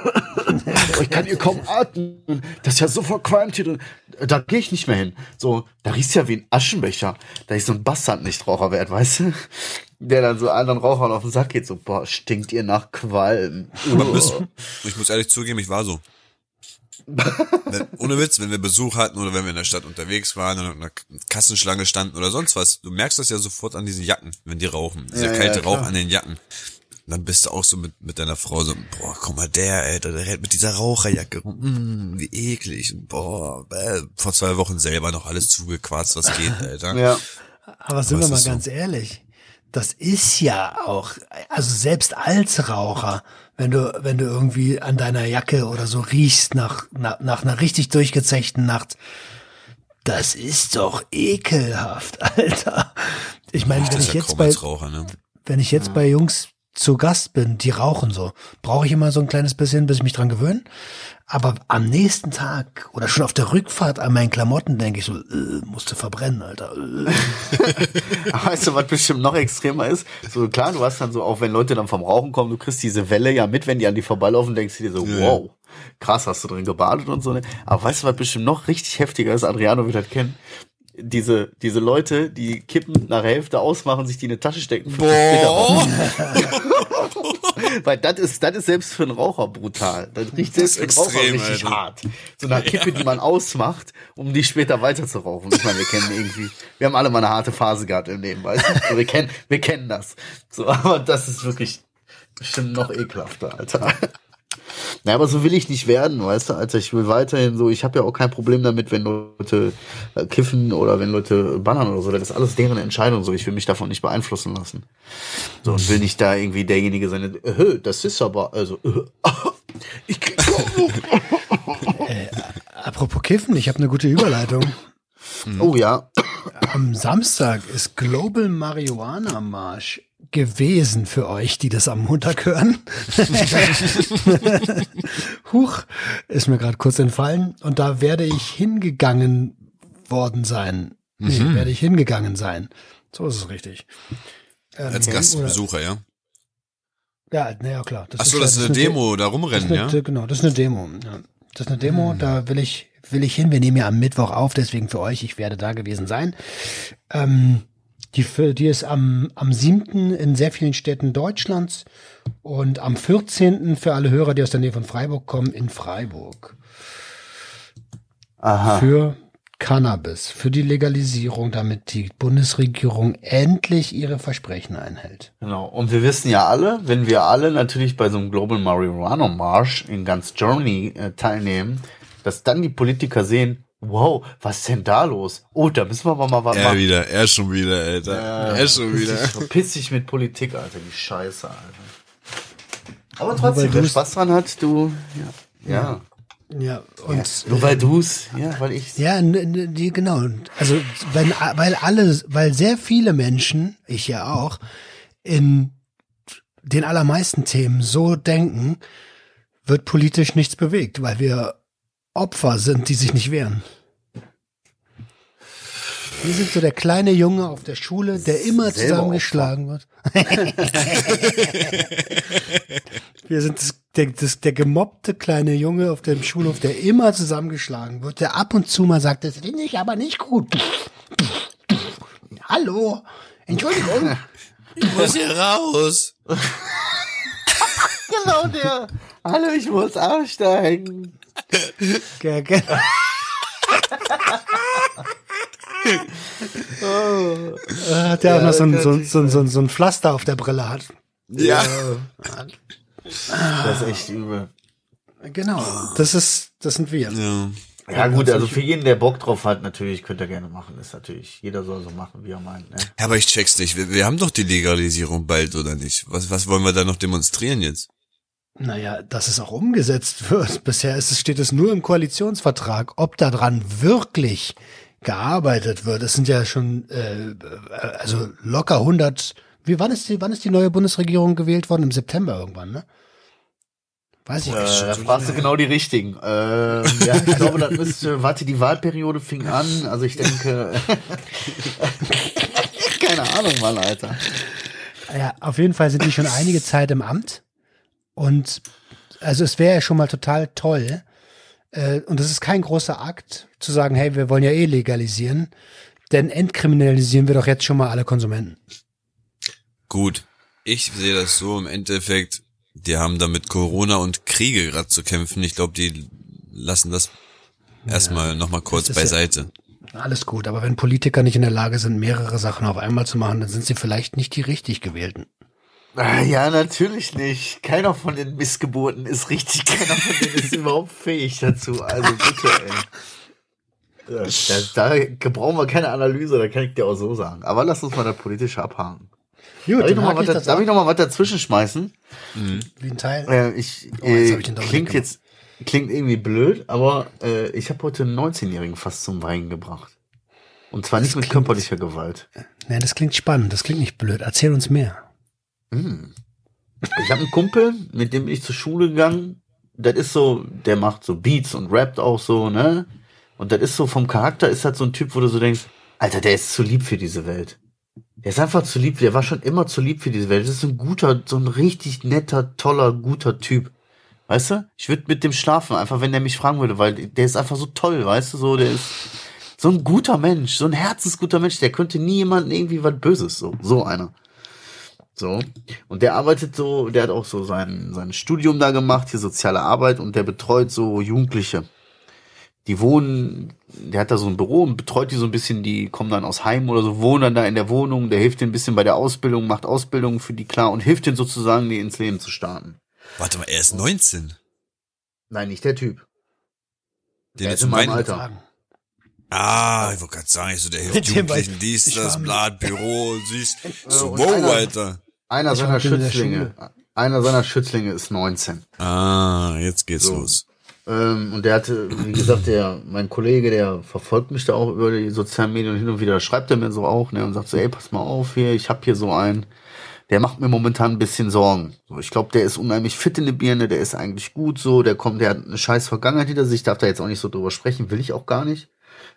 Ich kann hier kaum atmen. Das ist ja so verqualmt hier drin. Da gehe ich nicht mehr hin. So, da riecht's ja wie ein Aschenbecher. Da ich so ein Bastard nicht Raucher weißt du? Der dann so anderen Rauchern auf den Sack geht, so, boah, stinkt ihr nach Qualm. Ich muss ehrlich zugeben, ich war so. Wenn, ohne Witz, wenn wir Besuch hatten oder wenn wir in der Stadt unterwegs waren und in einer Kassenschlange standen oder sonst was, du merkst das ja sofort an diesen Jacken, wenn die rauchen. Dieser Ja, ja, kalte klar. Rauch an den Jacken. Und dann bist du auch so mit, mit deiner Frau so, boah, guck mal, der, Alter, der rennt mit dieser Raucherjacke rum, mm, wie eklig, und boah, äh, vor zwei Wochen selber noch alles zugequarzt, was geht, Alter. Ja. Aber sind Aber wir mal so. ganz ehrlich, das ist ja auch, also selbst als Raucher, wenn du, wenn du irgendwie an deiner Jacke oder so riechst nach, nach, nach einer richtig durchgezechten Nacht, das ist doch ekelhaft, Alter. Ich meine, wenn Das ich ja jetzt bei, Raucher, ne? wenn ich jetzt bei Jungs zu Gast bin, die rauchen so, brauche ich immer so ein kleines bisschen, bis ich mich dran gewöhne. Aber am nächsten Tag oder schon auf der Rückfahrt an meinen Klamotten denke ich so, äh, musste verbrennen, Alter. Äh. Weißt du, was bestimmt noch extremer ist? So klar, du hast dann so, auch wenn Leute dann vom Rauchen kommen, du kriegst diese Welle ja mit, wenn die an die vorbeilaufen, denkst du dir so, wow, krass, hast du drin gebadet und so. ne? Aber weißt du, was bestimmt noch richtig heftiger ist? Adriano wird das kennen. Diese, diese Leute, die Kippen nach der Hälfte ausmachen, sich die in eine Tasche stecken. 50 Meter raus. Weil das ist, das ist selbst für einen Raucher brutal. Das riecht selbst für einen Raucher richtig Alter. hart. So eine Kippe, die man ausmacht, um die später weiter zu rauchen. Ich meine, wir kennen irgendwie, wir haben alle mal eine harte Phase gehabt im Leben, weißt du? Wir kennen, wir kennen das. So, aber das ist wirklich bestimmt noch ekelhafter, Alter. Na, aber so will ich nicht werden, weißt du, Alter. Ich will weiterhin so, ich habe ja auch kein Problem damit, wenn Leute äh, kiffen oder wenn Leute bannern oder so. Das ist alles deren Entscheidung so. Ich will mich davon nicht beeinflussen lassen. So, und will nicht da irgendwie derjenige sein, äh, das ist aber, also, äh, ich krieg Apropos Kiffen, ich habe eine gute Überleitung. Oh ja. Am Samstag ist Global Marihuana Marsch gewesen für euch, die das am Montag hören. Huch, ist mir gerade kurz entfallen. Und da werde ich hingegangen worden sein. Nee, werde ich hingegangen sein. So ist es richtig. Ähm, Als Gastbesucher, ja. Ja, naja, klar. Ach so, das ist eine De- Demo, da Das ist rumrennen, eine, ja? Genau, das ist eine Demo. Ja. Das ist eine Demo, da will ich, will ich hin. Wir nehmen ja am Mittwoch auf, deswegen für euch, ich werde da gewesen sein. Ähm, die, die ist am, am 7. in sehr vielen Städten Deutschlands und am 14. für alle Hörer, die aus der Nähe von Freiburg kommen, in Freiburg. Aha. Für Cannabis, für die Legalisierung, damit die Bundesregierung endlich ihre Versprechen einhält. Genau. Und wir wissen ja alle, wenn wir alle natürlich bei so einem Global Marijuana March in ganz Germany äh, teilnehmen, dass dann die Politiker sehen, wow, was ist denn da los? Oh, da müssen wir aber mal was Er machen. wieder, er schon wieder, Alter. er schon wieder. Piss dich, piss dich mit Politik, Alter, die Scheiße, Alter. Aber trotzdem, wer Spaß dran hat, du, ja. Ja. Ja, und Nur weil du's, ja, weil ich. Ja, die, genau. Also, wenn, weil alle, weil sehr viele Menschen, ich ja auch, in den allermeisten Themen so denken, wird politisch nichts bewegt, weil wir Opfer sind, die sich nicht wehren. Wir sind so der kleine Junge auf der Schule, der immer Selber zusammengeschlagen wird. Wir sind das, der, das, der gemobbte kleine Junge auf dem Schulhof, der immer zusammengeschlagen wird, der ab und zu mal sagt, das finde ich aber nicht gut. Hallo, Entschuldigung. Ich muss hier raus. Genau der. Hallo, ich muss aussteigen. Äh, Hat der auch noch so ein, so, ein- so, ein- so, ein- so ein Pflaster auf der Brille hat. Ja. Das ist echt übel. Genau. Das ist, das sind wir. ja. Ja gut, also für jeden, der Bock drauf hat, natürlich könnt ihr gerne machen. Ist natürlich, jeder soll so machen, wie er meint. Ne? Ja, aber ich check's nicht. Wir, wir haben doch die Legalisierung bald, oder nicht? Was, was wollen wir da noch demonstrieren jetzt? Naja, dass es auch umgesetzt wird. Bisher ist es, steht es nur im Koalitionsvertrag. Ob daran wirklich gearbeitet wird, es sind ja schon äh, also locker 100. Wie wann ist die wann ist die neue Bundesregierung gewählt worden? Im September irgendwann, ne? Weiß ich Äh, nicht. da fragst du genau die richtigen. Ähm, ja, ich glaube, das müsste, warte, die Wahlperiode fing an. Also ich denke, keine Ahnung, Mann, Alter. Ja, auf jeden Fall sind die schon einige Zeit im Amt. Und also es wäre ja schon mal total toll. Äh, und es ist kein großer Akt zu sagen, hey, wir wollen ja eh legalisieren. Denn entkriminalisieren wir doch jetzt schon mal alle Konsumenten. Gut. Ich sehe das so im Endeffekt, die haben da mit Corona und Kriege gerade zu kämpfen. Ich glaube, die lassen das erstmal nochmal kurz Das ist ja- beiseite. Alles gut, aber wenn Politiker nicht in der Lage sind, mehrere Sachen auf einmal zu machen, dann sind sie vielleicht nicht die richtig gewählten. Ah, Ja, natürlich nicht. Keiner von den Missgeburten ist richtig, keiner von denen ist überhaupt fähig dazu. Also bitte, ey. Da, da brauchen wir keine Analyse, da kann ich dir auch so sagen. Aber lass uns mal das politische abhaken. Gut, Darf ich dann noch mal hake ich was, das ich noch mal was dazwischen schmeißen? wie ein Teil. Äh, ich, Oh, jetzt äh, hab ich klingt jetzt klingt irgendwie blöd, aber äh, ich habe heute einen 19-Jährigen fast zum Weinen gebracht. Und zwar nicht mit klingt- körperlicher Gewalt. Nee, das klingt spannend, das klingt nicht blöd. Erzähl uns mehr. Ich habe einen Kumpel, mit dem bin ich zur Schule gegangen. Das ist so, der macht so Beats und rappt auch so, ne? Und das ist so vom Charakter ist das so ein Typ, wo du so denkst, Alter, der ist zu lieb für diese Welt. Der ist einfach zu lieb, der war schon immer zu lieb für diese Welt. Das ist ein guter, so ein richtig netter, toller, guter Typ. Weißt du? Ich würde mit dem schlafen, einfach wenn der mich fragen würde, weil der ist einfach so toll, weißt du, so, der ist so ein guter Mensch, so ein herzensguter Mensch, der könnte nie jemanden irgendwie was Böses, so, so einer. So. Und der arbeitet so, der hat auch so sein, sein Studium da gemacht, hier soziale Arbeit und der betreut so Jugendliche. Die wohnen, der hat da so ein Büro und betreut die so ein bisschen, die kommen dann aus Heim oder so, wohnen dann da in der Wohnung, der hilft denen ein bisschen bei der Ausbildung, macht Ausbildung für die klar und hilft denen sozusagen, die ins Leben zu starten. Warte mal, er ist 19. Nein, nicht der Typ. Den Der ist in meinem meinen- Alter. Sagen. Ah, ich wollte gerade sagen, ich so, der hilft Jugendlichen, dies, das, Blatt, Büro, siehst. So, wow, Alter. Einer Ich seiner Schützlinge, einer seiner Schützlinge ist 19. Ah, jetzt geht's So. los. Ähm, und der hatte, wie gesagt, der, mein Kollege, der verfolgt mich da auch über die sozialen Medien und hin und wieder schreibt er mir so auch, ne, und sagt so, ey, pass mal auf hier, ich hab hier so einen, der macht mir momentan ein bisschen Sorgen. So, ich glaube, der ist unheimlich fit in der Birne, der ist eigentlich gut so, der kommt, der hat eine scheiß Vergangenheit hinter sich, darf da jetzt auch nicht so drüber sprechen, will ich auch gar nicht.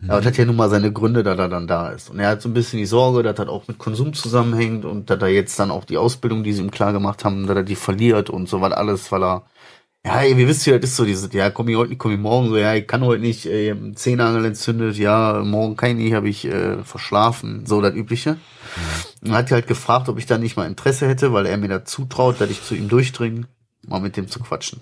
Aber das hat ja nun mal seine Gründe, dass er dann da ist. Und er hat so ein bisschen die Sorge, dass das auch mit Konsum zusammenhängt und dass er jetzt dann auch die Ausbildung, die sie ihm klar gemacht haben, dass er die verliert und so was alles, weil er ja, ey, wie wisst ihr, das ist so diese, ja, komm ich heute nicht, komm ich morgen, so, ja, ich kann heute nicht, äh, ich hab einen Zehennagel entzündet, ja, morgen kann ich nicht, habe ich äh, verschlafen, so das Übliche. Und hat halt gefragt, ob ich da nicht mal Interesse hätte, weil er mir da zutraut, dass ich zu ihm durchdringe, mal mit dem zu quatschen.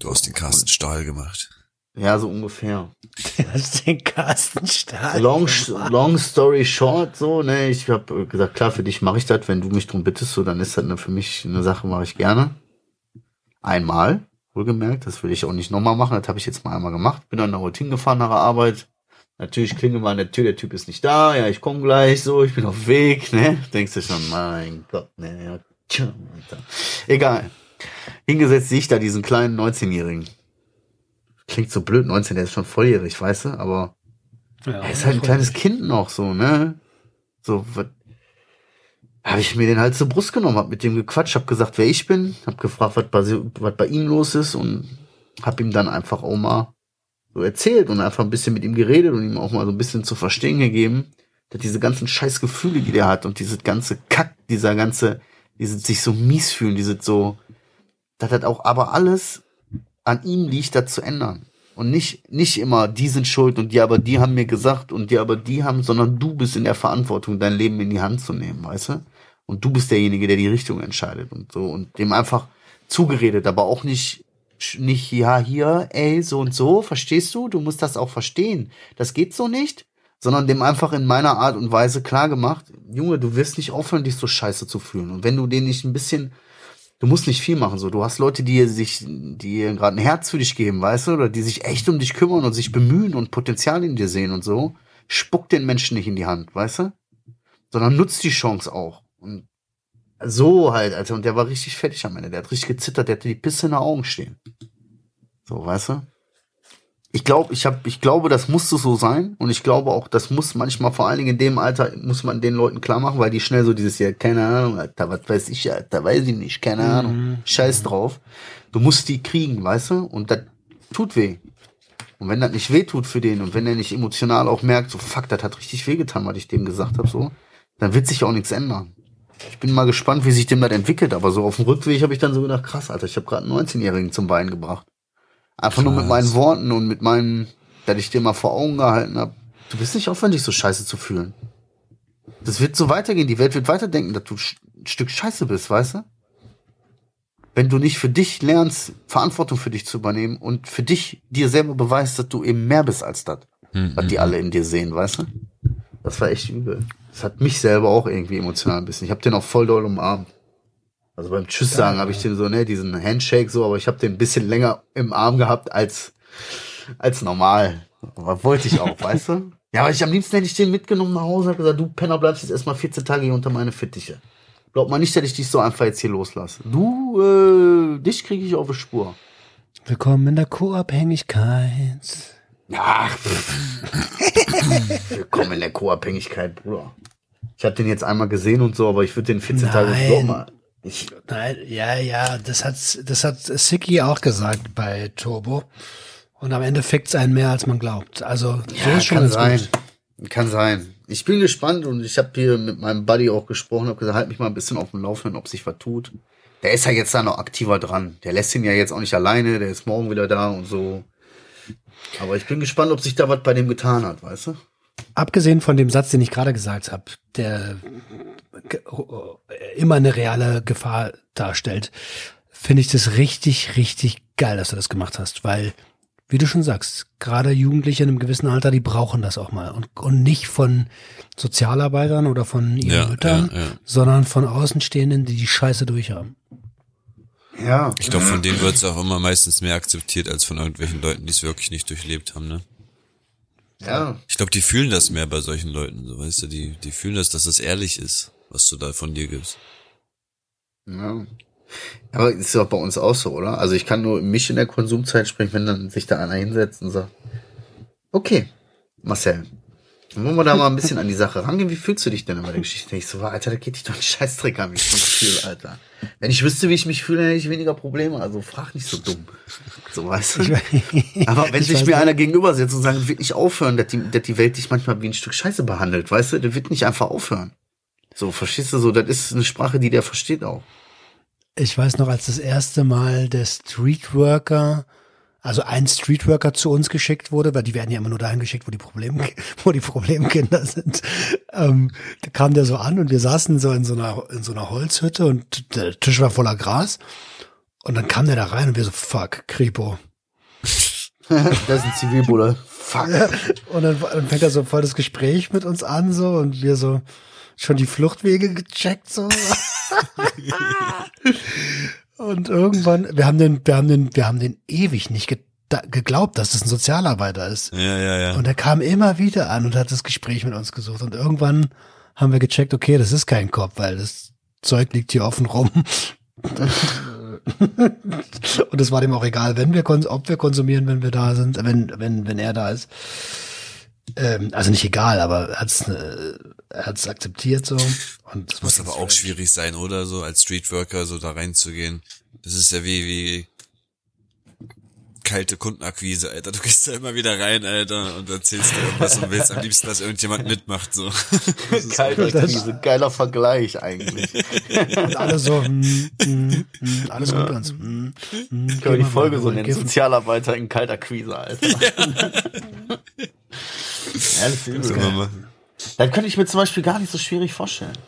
Du hast den Carsten Stahl gemacht. Ja, so ungefähr. Den Carsten Stahl. Long, long story short, so, ne, ich habe gesagt, klar, für dich mache ich das, wenn du mich drum bittest, so, dann ist das ne, für mich eine Sache, mache ich gerne. Einmal, wohlgemerkt, das will ich auch nicht nochmal machen, das habe ich jetzt mal einmal gemacht, bin dann nach heute hingefahren nach der Arbeit. Natürlich klingelt mal an der Tür, der Typ ist nicht da, ja, ich komme gleich, so, ich bin auf dem Weg, ne, denkst du schon, mein Gott, ne, ja, tja, Alter. Egal. Hingesetzt sehe ich da diesen kleinen 19-Jährigen. Klingt so blöd, 19, der ist schon volljährig, weißt du, aber Ja, er ist halt ein kleines Kind noch so, ne? So, was habe ich mir den halt zur Brust genommen, hab mit dem gequatscht, hab gesagt, wer ich bin, hab gefragt, was bei, was bei ihm los ist und hab ihm dann einfach auch mal so erzählt und einfach ein bisschen mit ihm geredet und ihm auch mal so ein bisschen zu verstehen gegeben, dass diese ganzen scheiß Gefühle, die der hat und dieses ganze Kack, dieser ganze, dieses sich so mies fühlen, dieses so, das hat auch aber alles an ihm liegt, das zu ändern. Und nicht, nicht immer, die sind schuld und die aber die haben mir gesagt und die aber die haben, sondern du bist in der Verantwortung, dein Leben in die Hand zu nehmen, weißt du? Und du bist derjenige, der die Richtung entscheidet und so und dem einfach zugeredet, aber auch nicht, nicht, ja, hier, ey, so und so, verstehst du? Du musst das auch verstehen. Das geht so nicht. sondern dem einfach in meiner Art und Weise klar gemacht, Junge, du wirst nicht aufhören, dich so scheiße zu fühlen. Und wenn du den nicht ein bisschen, du musst nicht viel machen, so. Du hast Leute, die sich, die gerade ein Herz für dich geben, weißt du, oder die sich echt um dich kümmern und sich bemühen und Potenzial in dir sehen und so. Spuck den Menschen nicht in die Hand, weißt du? Sondern nutzt die Chance auch. Und so halt, Alter. Und der war richtig fertig am Ende. Der hat richtig gezittert, der hatte die Pisse in den Augen stehen. So, weißt du? Ich glaube, ich habe, ich glaube, das musste so sein und ich glaube auch, das muss manchmal vor allen Dingen in dem Alter muss man den Leuten klar machen, weil die schnell so dieses Jahr keine Ahnung, Alter, was weiß ich, Alter, weiß ich nicht, keine Ahnung, Scheiß drauf. Du musst die kriegen, weißt du? Und das tut weh. Und wenn das nicht weh tut für den und wenn er nicht emotional auch merkt, so fuck, das hat richtig weh getan, was ich dem gesagt habe, so, dann wird sich auch nichts ändern. Ich bin mal gespannt, wie sich dem das entwickelt, aber so auf dem Rückweg habe ich dann so gedacht, krass, Alter, ich habe gerade einen 19-Jährigen zum Weinen gebracht. Einfach nur mit Krass. meinen Worten und mit meinen, dass ich dir mal vor Augen gehalten habe. Du bist nicht aufwendig, so scheiße zu fühlen. Das wird so weitergehen. Die Welt wird weiterdenken, dass du ein Stück Scheiße bist, weißt du? Wenn du nicht für dich lernst, Verantwortung für dich zu übernehmen und für dich dir selber beweist, dass du eben mehr bist als das, was die alle in dir sehen, weißt du? Das war echt übel. Das hat mich selber auch irgendwie emotional ein bisschen. Ich habe den auch voll doll umarmt. Also beim Tschüss sagen habe ich den so, ne, diesen Handshake so, aber ich habe den ein bisschen länger im Arm gehabt als als normal. Aber wollte ich auch, weißt du? Ja, aber ich am liebsten hätte ich den mitgenommen nach Hause und gesagt, du Penner bleibst jetzt erstmal 14 Tage hier unter meine Fittiche. Glaub mal nicht, dass ich dich so einfach jetzt hier loslasse. Du, äh, dich kriege ich auf die Spur. Willkommen in der Co-Abhängigkeit. Ach, willkommen in der Co-Abhängigkeit, Bruder. Ich habe den jetzt einmal gesehen und so, aber ich würde den 14 Tage Nein. Ich, Nein, ja, ja, das hat, das hat Siki auch gesagt bei Turbo. Und am Ende fickt's einen mehr, als man glaubt. Also, so Ja, ist schon kann sein. gut. Kann sein. Ich bin gespannt und ich habe hier mit meinem Buddy auch gesprochen, habe gesagt, halt mich mal ein bisschen auf dem Laufenden, ob sich was tut. Der ist ja jetzt da noch aktiver dran. Der lässt ihn ja jetzt auch nicht alleine, der ist morgen wieder da und so. Aber ich bin gespannt, ob sich da was bei dem getan hat, weißt du? Abgesehen von dem Satz, den ich gerade gesagt habe, der immer eine reale Gefahr darstellt, finde ich das richtig, richtig geil, dass du das gemacht hast, weil, wie du schon sagst, gerade Jugendliche in einem gewissen Alter, die brauchen das auch mal und, und nicht von Sozialarbeitern oder von ihren Ja, Müttern, ja, ja. sondern von Außenstehenden, die die Scheiße durchhaben. Ja. Ich glaube, von denen wird's auch immer meistens mehr akzeptiert als von irgendwelchen Leuten, die es wirklich nicht durchlebt haben, ne? Ja. Ich glaube, die fühlen das mehr bei solchen Leuten, so weißt du, die, die fühlen das, dass es ehrlich ist, was du da von dir gibst. Ja. Aber ist ja auch bei uns auch so, oder? Also ich kann nur mich in der Konsumzeit sprechen, wenn dann sich da einer hinsetzt und sagt, okay, Marcel, wollen wir da mal ein bisschen an die Sache rangehen. Wie fühlst du dich denn über der Geschichte? Ich so, Alter, da geht dich doch ein Scheißdreck an, wie ich so Gefühl, Alter. Wenn ich wüsste, wie ich mich fühle, dann hätte ich weniger Probleme. Also frag nicht so dumm. So, weißt du? Aber wenn Ich sich mir nicht. einer gegenüber setzt und sagt, wird nicht aufhören, dass die, dass die Welt dich manchmal wie ein Stück Scheiße behandelt, weißt du? Der wird nicht einfach aufhören. So, verstehst du so? Das ist eine Sprache, die der versteht auch. Ich weiß noch, als das erste Mal der Streetworker, also ein Streetworker zu uns geschickt wurde, weil die werden ja immer nur dahin geschickt, wo die Problem, wo die Problemkinder sind. Ähm, da kam der so an und wir saßen so in so einer, in so einer Holzhütte und der Tisch war voller Gras. Und dann kam der da rein und wir so, fuck, Kripo. das ist ein Zivilbulle. Fuck. Und dann, dann fängt er so voll das Gespräch mit uns an, so, und wir so schon die Fluchtwege gecheckt, so. und irgendwann, wir haben den, wir haben den, wir haben den ewig nicht ge geglaubt, dass das ein Sozialarbeiter ist. Ja, ja, ja. Und er kam immer wieder an und hat das Gespräch mit uns gesucht. Und irgendwann haben wir gecheckt, okay, das ist kein Kopf, weil das Zeug liegt hier offen rum. und es war dem auch egal, wenn wir ob wir konsumieren, wenn wir da sind, wenn wenn wenn er da ist. Ähm, also nicht egal, aber er hat's äh, er hat's akzeptiert so. Und das Muss aber auch schwierig sein, oder? So als Streetworker so da reinzugehen. Das ist ja wie, wie kalte Kundenakquise, Alter. Du gehst da immer wieder rein, Alter, und erzählst dir irgendwas und willst am liebsten, dass irgendjemand mitmacht, so. Kalter Krise, geiler Vergleich eigentlich. Und alle so, hm, hm, hm, alles gut uns. Hm, hm, Können wir geh die Folge so nennen? Sozialarbeiter in kalter Krise, Alter. Ja, das ist übel. Können wir machen. Das könnte ich mir zum Beispiel gar nicht so schwierig vorstellen.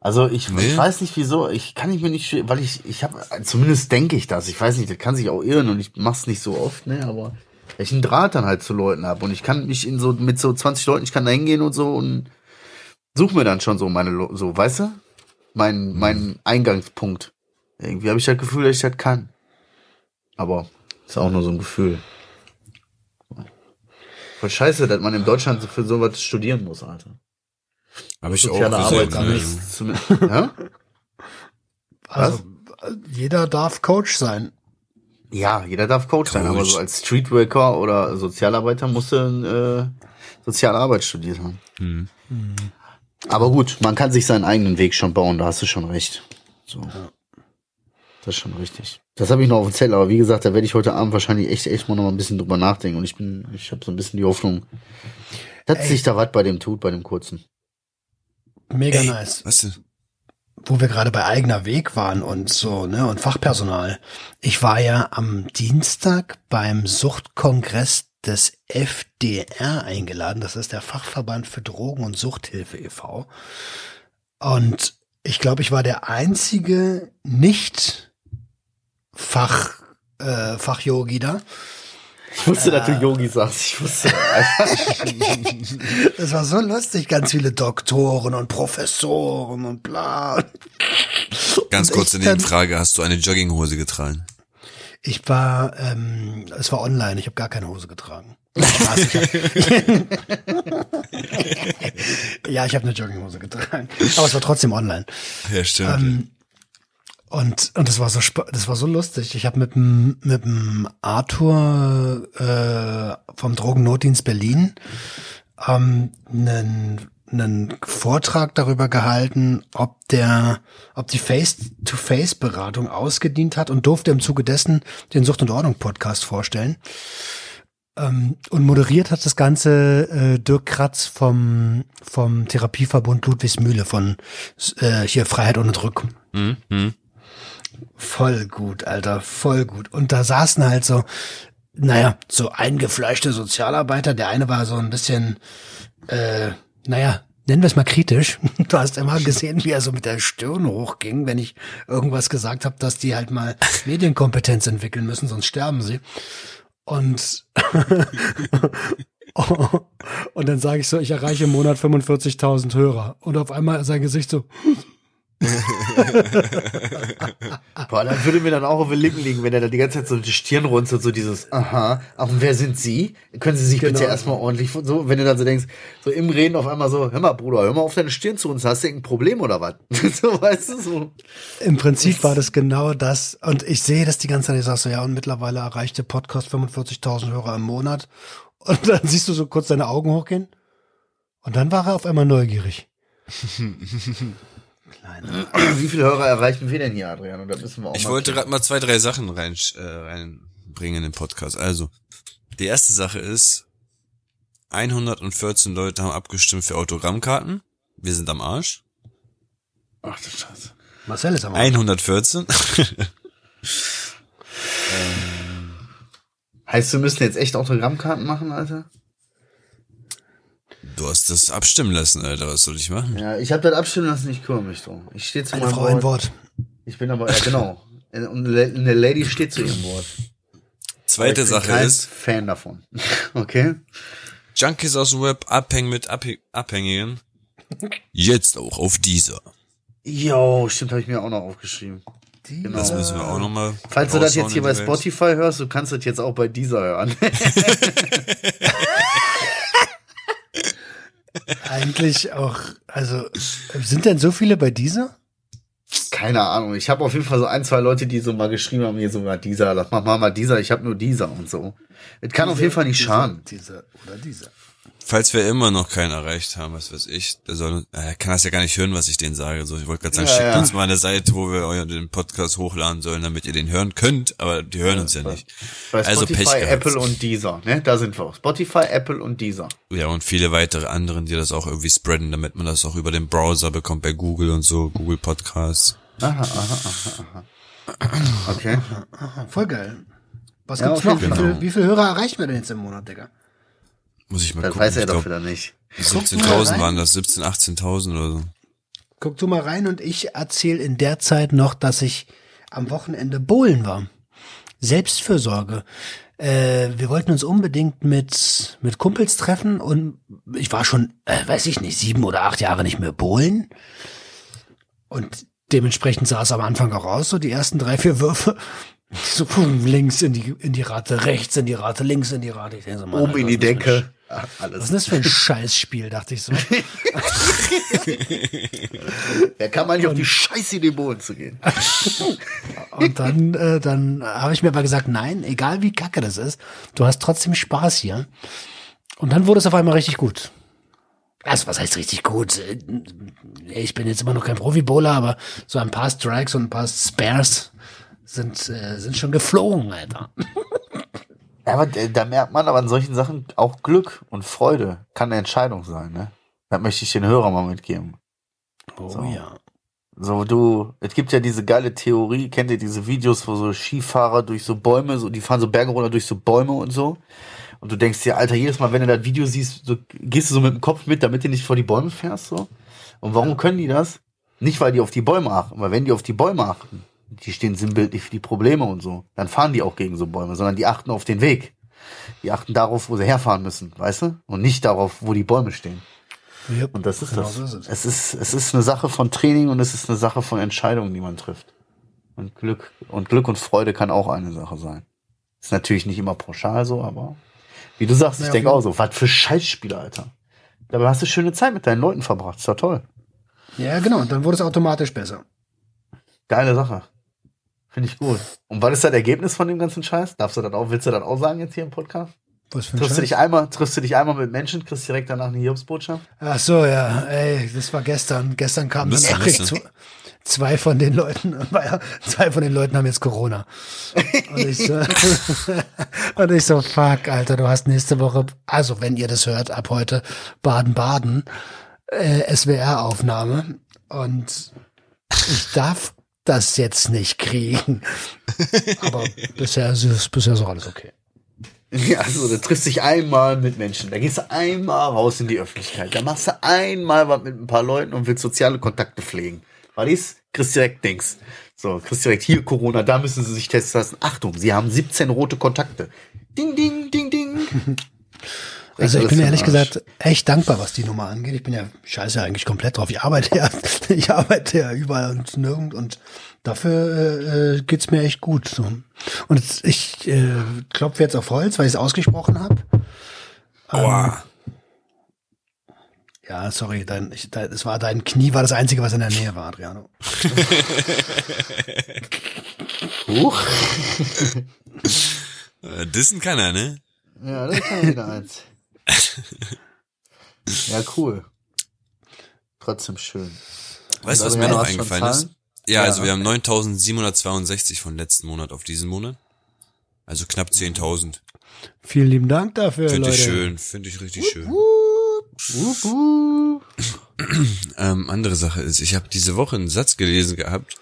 Also ich, Nee? ich weiß nicht wieso, ich kann ich mir nicht, weil ich, ich habe, zumindest denke ich das, ich weiß nicht, das kann sich auch irren und ich mach's nicht so oft, ne, aber Weil ich einen Draht dann halt zu Leuten habe und ich kann mich in so mit so 20 Leuten, ich kann da hingehen und so und suche mir dann schon so meine, so, weißt du? Mein, mein Eingangspunkt. Irgendwie habe ich das Gefühl, dass ich das kann. Aber ist auch nur so ein Gefühl. Voll scheiße, dass man in Deutschland so für sowas studieren muss, Alter. Habe ich Soziale auch Arbeit gesehen. gar ne? ja? Also, äh, jeder darf Coach sein. ja, jeder darf Coach, sein, aber Coach. so als Streetworker oder Sozialarbeiter musst du äh, Soziale Arbeit studiert haben. Hm. Aber gut, man kann sich seinen eigenen Weg schon bauen, da hast du schon recht. So. Das ist schon richtig. Das habe ich noch auf dem Zettel, aber wie gesagt, da werde ich heute Abend wahrscheinlich echt, echt mal noch mal ein bisschen drüber nachdenken. Und ich bin, ich habe so ein bisschen die Hoffnung, dass Ey. sich da was bei dem tut, bei dem kurzen. Mega Ey, nice. Was denn? Wo wir gerade bei eigener Weg waren und so, ne, und Fachpersonal. Ich war ja am Dienstag beim Suchtkongress des FDR eingeladen. Das ist der Fachverband für Drogen- und Suchthilfe e.V. Und ich glaube, ich war der einzige nicht Fach, äh, Fachyogi da. Ich wusste, dass du Yogi sagst. Ich wusste. Das war so lustig, ganz viele Doktoren und Professoren und bla. Ganz Und kurze dann- Nebenfrage, hast du eine Jogginghose getragen? Ich war, ähm, es war online, ich habe gar keine Hose getragen. Spaß, ich hab, ja, ich habe eine Jogginghose getragen, aber es war trotzdem online. Ja, stimmt. Ähm, und und das war so das war so lustig. Ich habe mit dem mit dem Arthur äh, vom Drogennotdienst Berlin ähm, einen einen Vortrag darüber gehalten, ob der, ob die Face-to-Face-Beratung ausgedient hat und durfte im Zuge dessen den Sucht und Ordnung Podcast vorstellen. Ähm, und moderiert hat das Ganze äh, Dirk Kratz vom vom Therapieverbund Ludwigsmühle von äh, hier Freiheit ohne Druck. Hm, hm. Voll gut, Alter, voll gut. Und da saßen halt so, naja, so eingefleischte Sozialarbeiter. Der eine war so ein bisschen, äh, naja, nennen wir es mal kritisch. Du hast immer gesehen, wie er so mit der Stirn hochging, wenn ich irgendwas gesagt habe, dass die halt mal Medienkompetenz entwickeln müssen, sonst sterben sie. Und und dann sage ich so, ich erreiche im Monat 45.000 Hörer. Und auf einmal sein Gesicht so, Boah, dann würde mir dann auch auf den Lippen liegen, wenn er da die ganze Zeit so die Stirn runzelt, so dieses, aha, aber wer sind Sie? Können Sie sich bitte Genau. erstmal ordentlich, so, wenn du dann so denkst, so im Reden auf einmal so, hör mal, Bruder, hör mal auf deine Stirn zu uns, hast du irgendein Problem oder was? so, weißt du, so. Im Prinzip war das genau das. Und ich sehe das die ganze Zeit. Ich sag so, ja, und mittlerweile erreicht der Podcast 45.000 Hörer im Monat. Und dann siehst du so kurz deine Augen hochgehen. Und dann war er auf einmal neugierig. Kleiner. Wie viele Hörer erreichen wir denn hier, Adrian? Und da müssen wir auch Ich mal wollte gerade mal zwei, drei Sachen rein, äh, reinbringen in den Podcast. Also, die erste Sache ist, 114 Leute haben abgestimmt für Autogrammkarten. Wir sind am Arsch. Ach du Scheiße. Marcel ist am Arsch. 114. Heißt, wir müssen jetzt echt Autogrammkarten machen, Alter? Du hast das abstimmen lassen, Alter. Was soll ich machen? Ja, ich habe das abstimmen lassen, ich kümmere mich drum. Ich stehe zu Eine meinem Frau, Wort. ein Wort. Ich bin aber, ja genau. Und eine Lady steht zu ihrem Wort. Zweite ich bin Sache kein ist, Fan davon. Okay? Junkies aus dem Web abhängen mit Abh Abhängigen. Jetzt auch auf dieser. Jo, stimmt, habe ich mir auch noch aufgeschrieben. Genau. Das müssen wir auch nochmal. Falls du das jetzt hier bei Spotify hörst, du kannst das jetzt auch bei dieser hören. Eigentlich auch, also, sind denn so viele bei dieser? Keine Ahnung. Ich habe auf jeden Fall so ein, zwei Leute, die so mal geschrieben haben, hier sogar dieser, lass mal mal dieser, ich habe nur dieser und so. Es kann auf jeden Fall nicht schaden. Dieser oder dieser. Falls wir immer noch keinen erreicht haben, was weiß ich, der soll, äh, kann das ja gar nicht hören, was ich denen sage. So, ich wollte gerade sagen, Ja, schickt ja. uns mal eine Seite, wo wir euren den Podcast hochladen sollen, damit ihr den hören könnt, aber die hören uns ja nicht. Bei Also Spotify. Apple und dieser, ne? Da sind wir. Spotify, Apple und dieser. Ja, und viele weitere anderen, die das auch irgendwie spreaden, damit man das auch über den Browser bekommt bei Google und so, Google Podcasts. Aha, aha, aha, aha. Okay. Voll geil. Was Ja, gibt's noch? jeden Wie, viel, wie viele Hörer erreichen wir denn jetzt im Monat, Digga? Muss ich mal Das gucken. weiß er doch glaub, wieder nicht. Guck mal 17.000 rein. waren das, 17, 18.000 oder so. Guck du mal rein und ich erzähle in der Zeit noch, dass ich am Wochenende bowlen war. Selbstfürsorge. äh, wir wollten uns unbedingt mit, mit Kumpels treffen und ich war schon, äh, weiß ich nicht, sieben oder acht Jahre nicht mehr bowlen. Und dementsprechend sah es am Anfang auch aus, so die ersten drei, vier Würfe. So pum, links in die, in die Rate, rechts in die Rate, links in die Rate. Ich denke so, Mann, Oben in die Decke. Sch- Was Alles. ist das für ein Scheißspiel, dachte ich so. Wer kann man nicht auf die Scheiße in den Boden zu gehen? Und dann, äh, dann habe ich mir aber gesagt, nein, egal wie kacke das ist, du hast trotzdem Spaß hier. Und dann wurde es auf einmal richtig gut. Also, was heißt richtig gut? Äh, Ich bin jetzt immer noch kein Profi-Bowler, aber so ein paar Strikes und ein paar Spares sind, äh, sind schon geflogen, Alter. Ja, aber da da merkt man aber an solchen Sachen auch Glück und Freude kann eine Entscheidung sein, ne? Das möchte ich den Hörer mal mitgeben. Oh So. ja. So, du, es gibt ja diese geile Theorie, kennt ihr diese Videos, wo so Skifahrer durch so Bäume, so, die fahren so Berge runter durch so Bäume und so. Und du denkst dir, Alter, jedes Mal, wenn du das Video siehst, so, gehst du so mit dem Kopf mit, damit du nicht vor die Bäume fährst, so. Und warum können die das? Nicht, weil die auf die Bäume achten, weil wenn die auf die Bäume achten, die stehen sinnbildlich für die Probleme und so, dann fahren die auch gegen so Bäume, sondern die achten auf den Weg. Die achten darauf, wo sie herfahren müssen, weißt du? Und nicht darauf, wo die Bäume stehen. Yep. Und das ist Genau das. so ist es. es ist, es ist eine Sache von Training und es ist eine Sache von Entscheidungen, die man trifft. Und Glück, und Glück und Freude kann auch eine Sache sein. Ist natürlich nicht immer pauschal so, aber wie du sagst, ich Ja, denke auf auch so, was für Scheißspiele, Alter. Dabei hast du schöne Zeit mit deinen Leuten verbracht. Ist doch toll. Ja, genau. Und dann wurde es automatisch besser. Geile Sache. Finde ich gut. Und was ist das Ergebnis von dem ganzen Scheiß? Darfst du das auch, willst du das auch sagen jetzt hier im Podcast? Was für ein Triffst du dich einmal, triffst du dich einmal mit Menschen, kriegst direkt danach eine Hiobsbotschaft? Ach so, ja, ey, das war gestern. Gestern kam eine Nachricht, zu, zwei von den Leuten, zwei von den Leuten haben jetzt Corona. Und ich so, und ich so, fuck, Alter, du hast nächste Woche, also wenn ihr das hört, ab heute Baden-Baden, äh, SWR-Aufnahme und ich darf das jetzt nicht kriegen. Aber bisher ist es, bisher auch alles okay. Ja, also du triffst dich einmal mit Menschen, da gehst du einmal raus in die Öffentlichkeit, da machst du einmal was mit ein paar Leuten und willst soziale Kontakte pflegen. Weil dies kriegst direkt Dings. So, kriegst direkt hier Corona, da müssen sie sich testen lassen. Achtung, sie haben 17 rote Kontakte. Ding, ding, ding, ding. Also ich bin ehrlich gesagt echt dankbar, was die Nummer angeht. Ich bin ja scheiße eigentlich komplett drauf. Ich arbeite ja, ich arbeite ja überall und nirgend und dafür äh, äh, geht's mir echt gut. So. Und jetzt, ich äh, klopfe jetzt auf Holz, weil ich es ausgesprochen habe. Aua. Ja, sorry, dein, ich, dein, es war dein Knie war das einzige, was in der Nähe war, Adriano. Huch. Äh, Dissen kann er, ne? Ja, das kann wieder eins. Ja, cool. Trotzdem schön. Weißt du, was Also, mir noch eingefallen ist? Ja, Ja, also wir okay. haben 9762 von letzten Monat auf diesen Monat. Also knapp 10.000. Vielen lieben Dank dafür, Finde Leute. ich schön, finde ich richtig schön. Wup, wup. Ähm, andere Sache ist, ich habe diese Woche einen Satz gelesen gehabt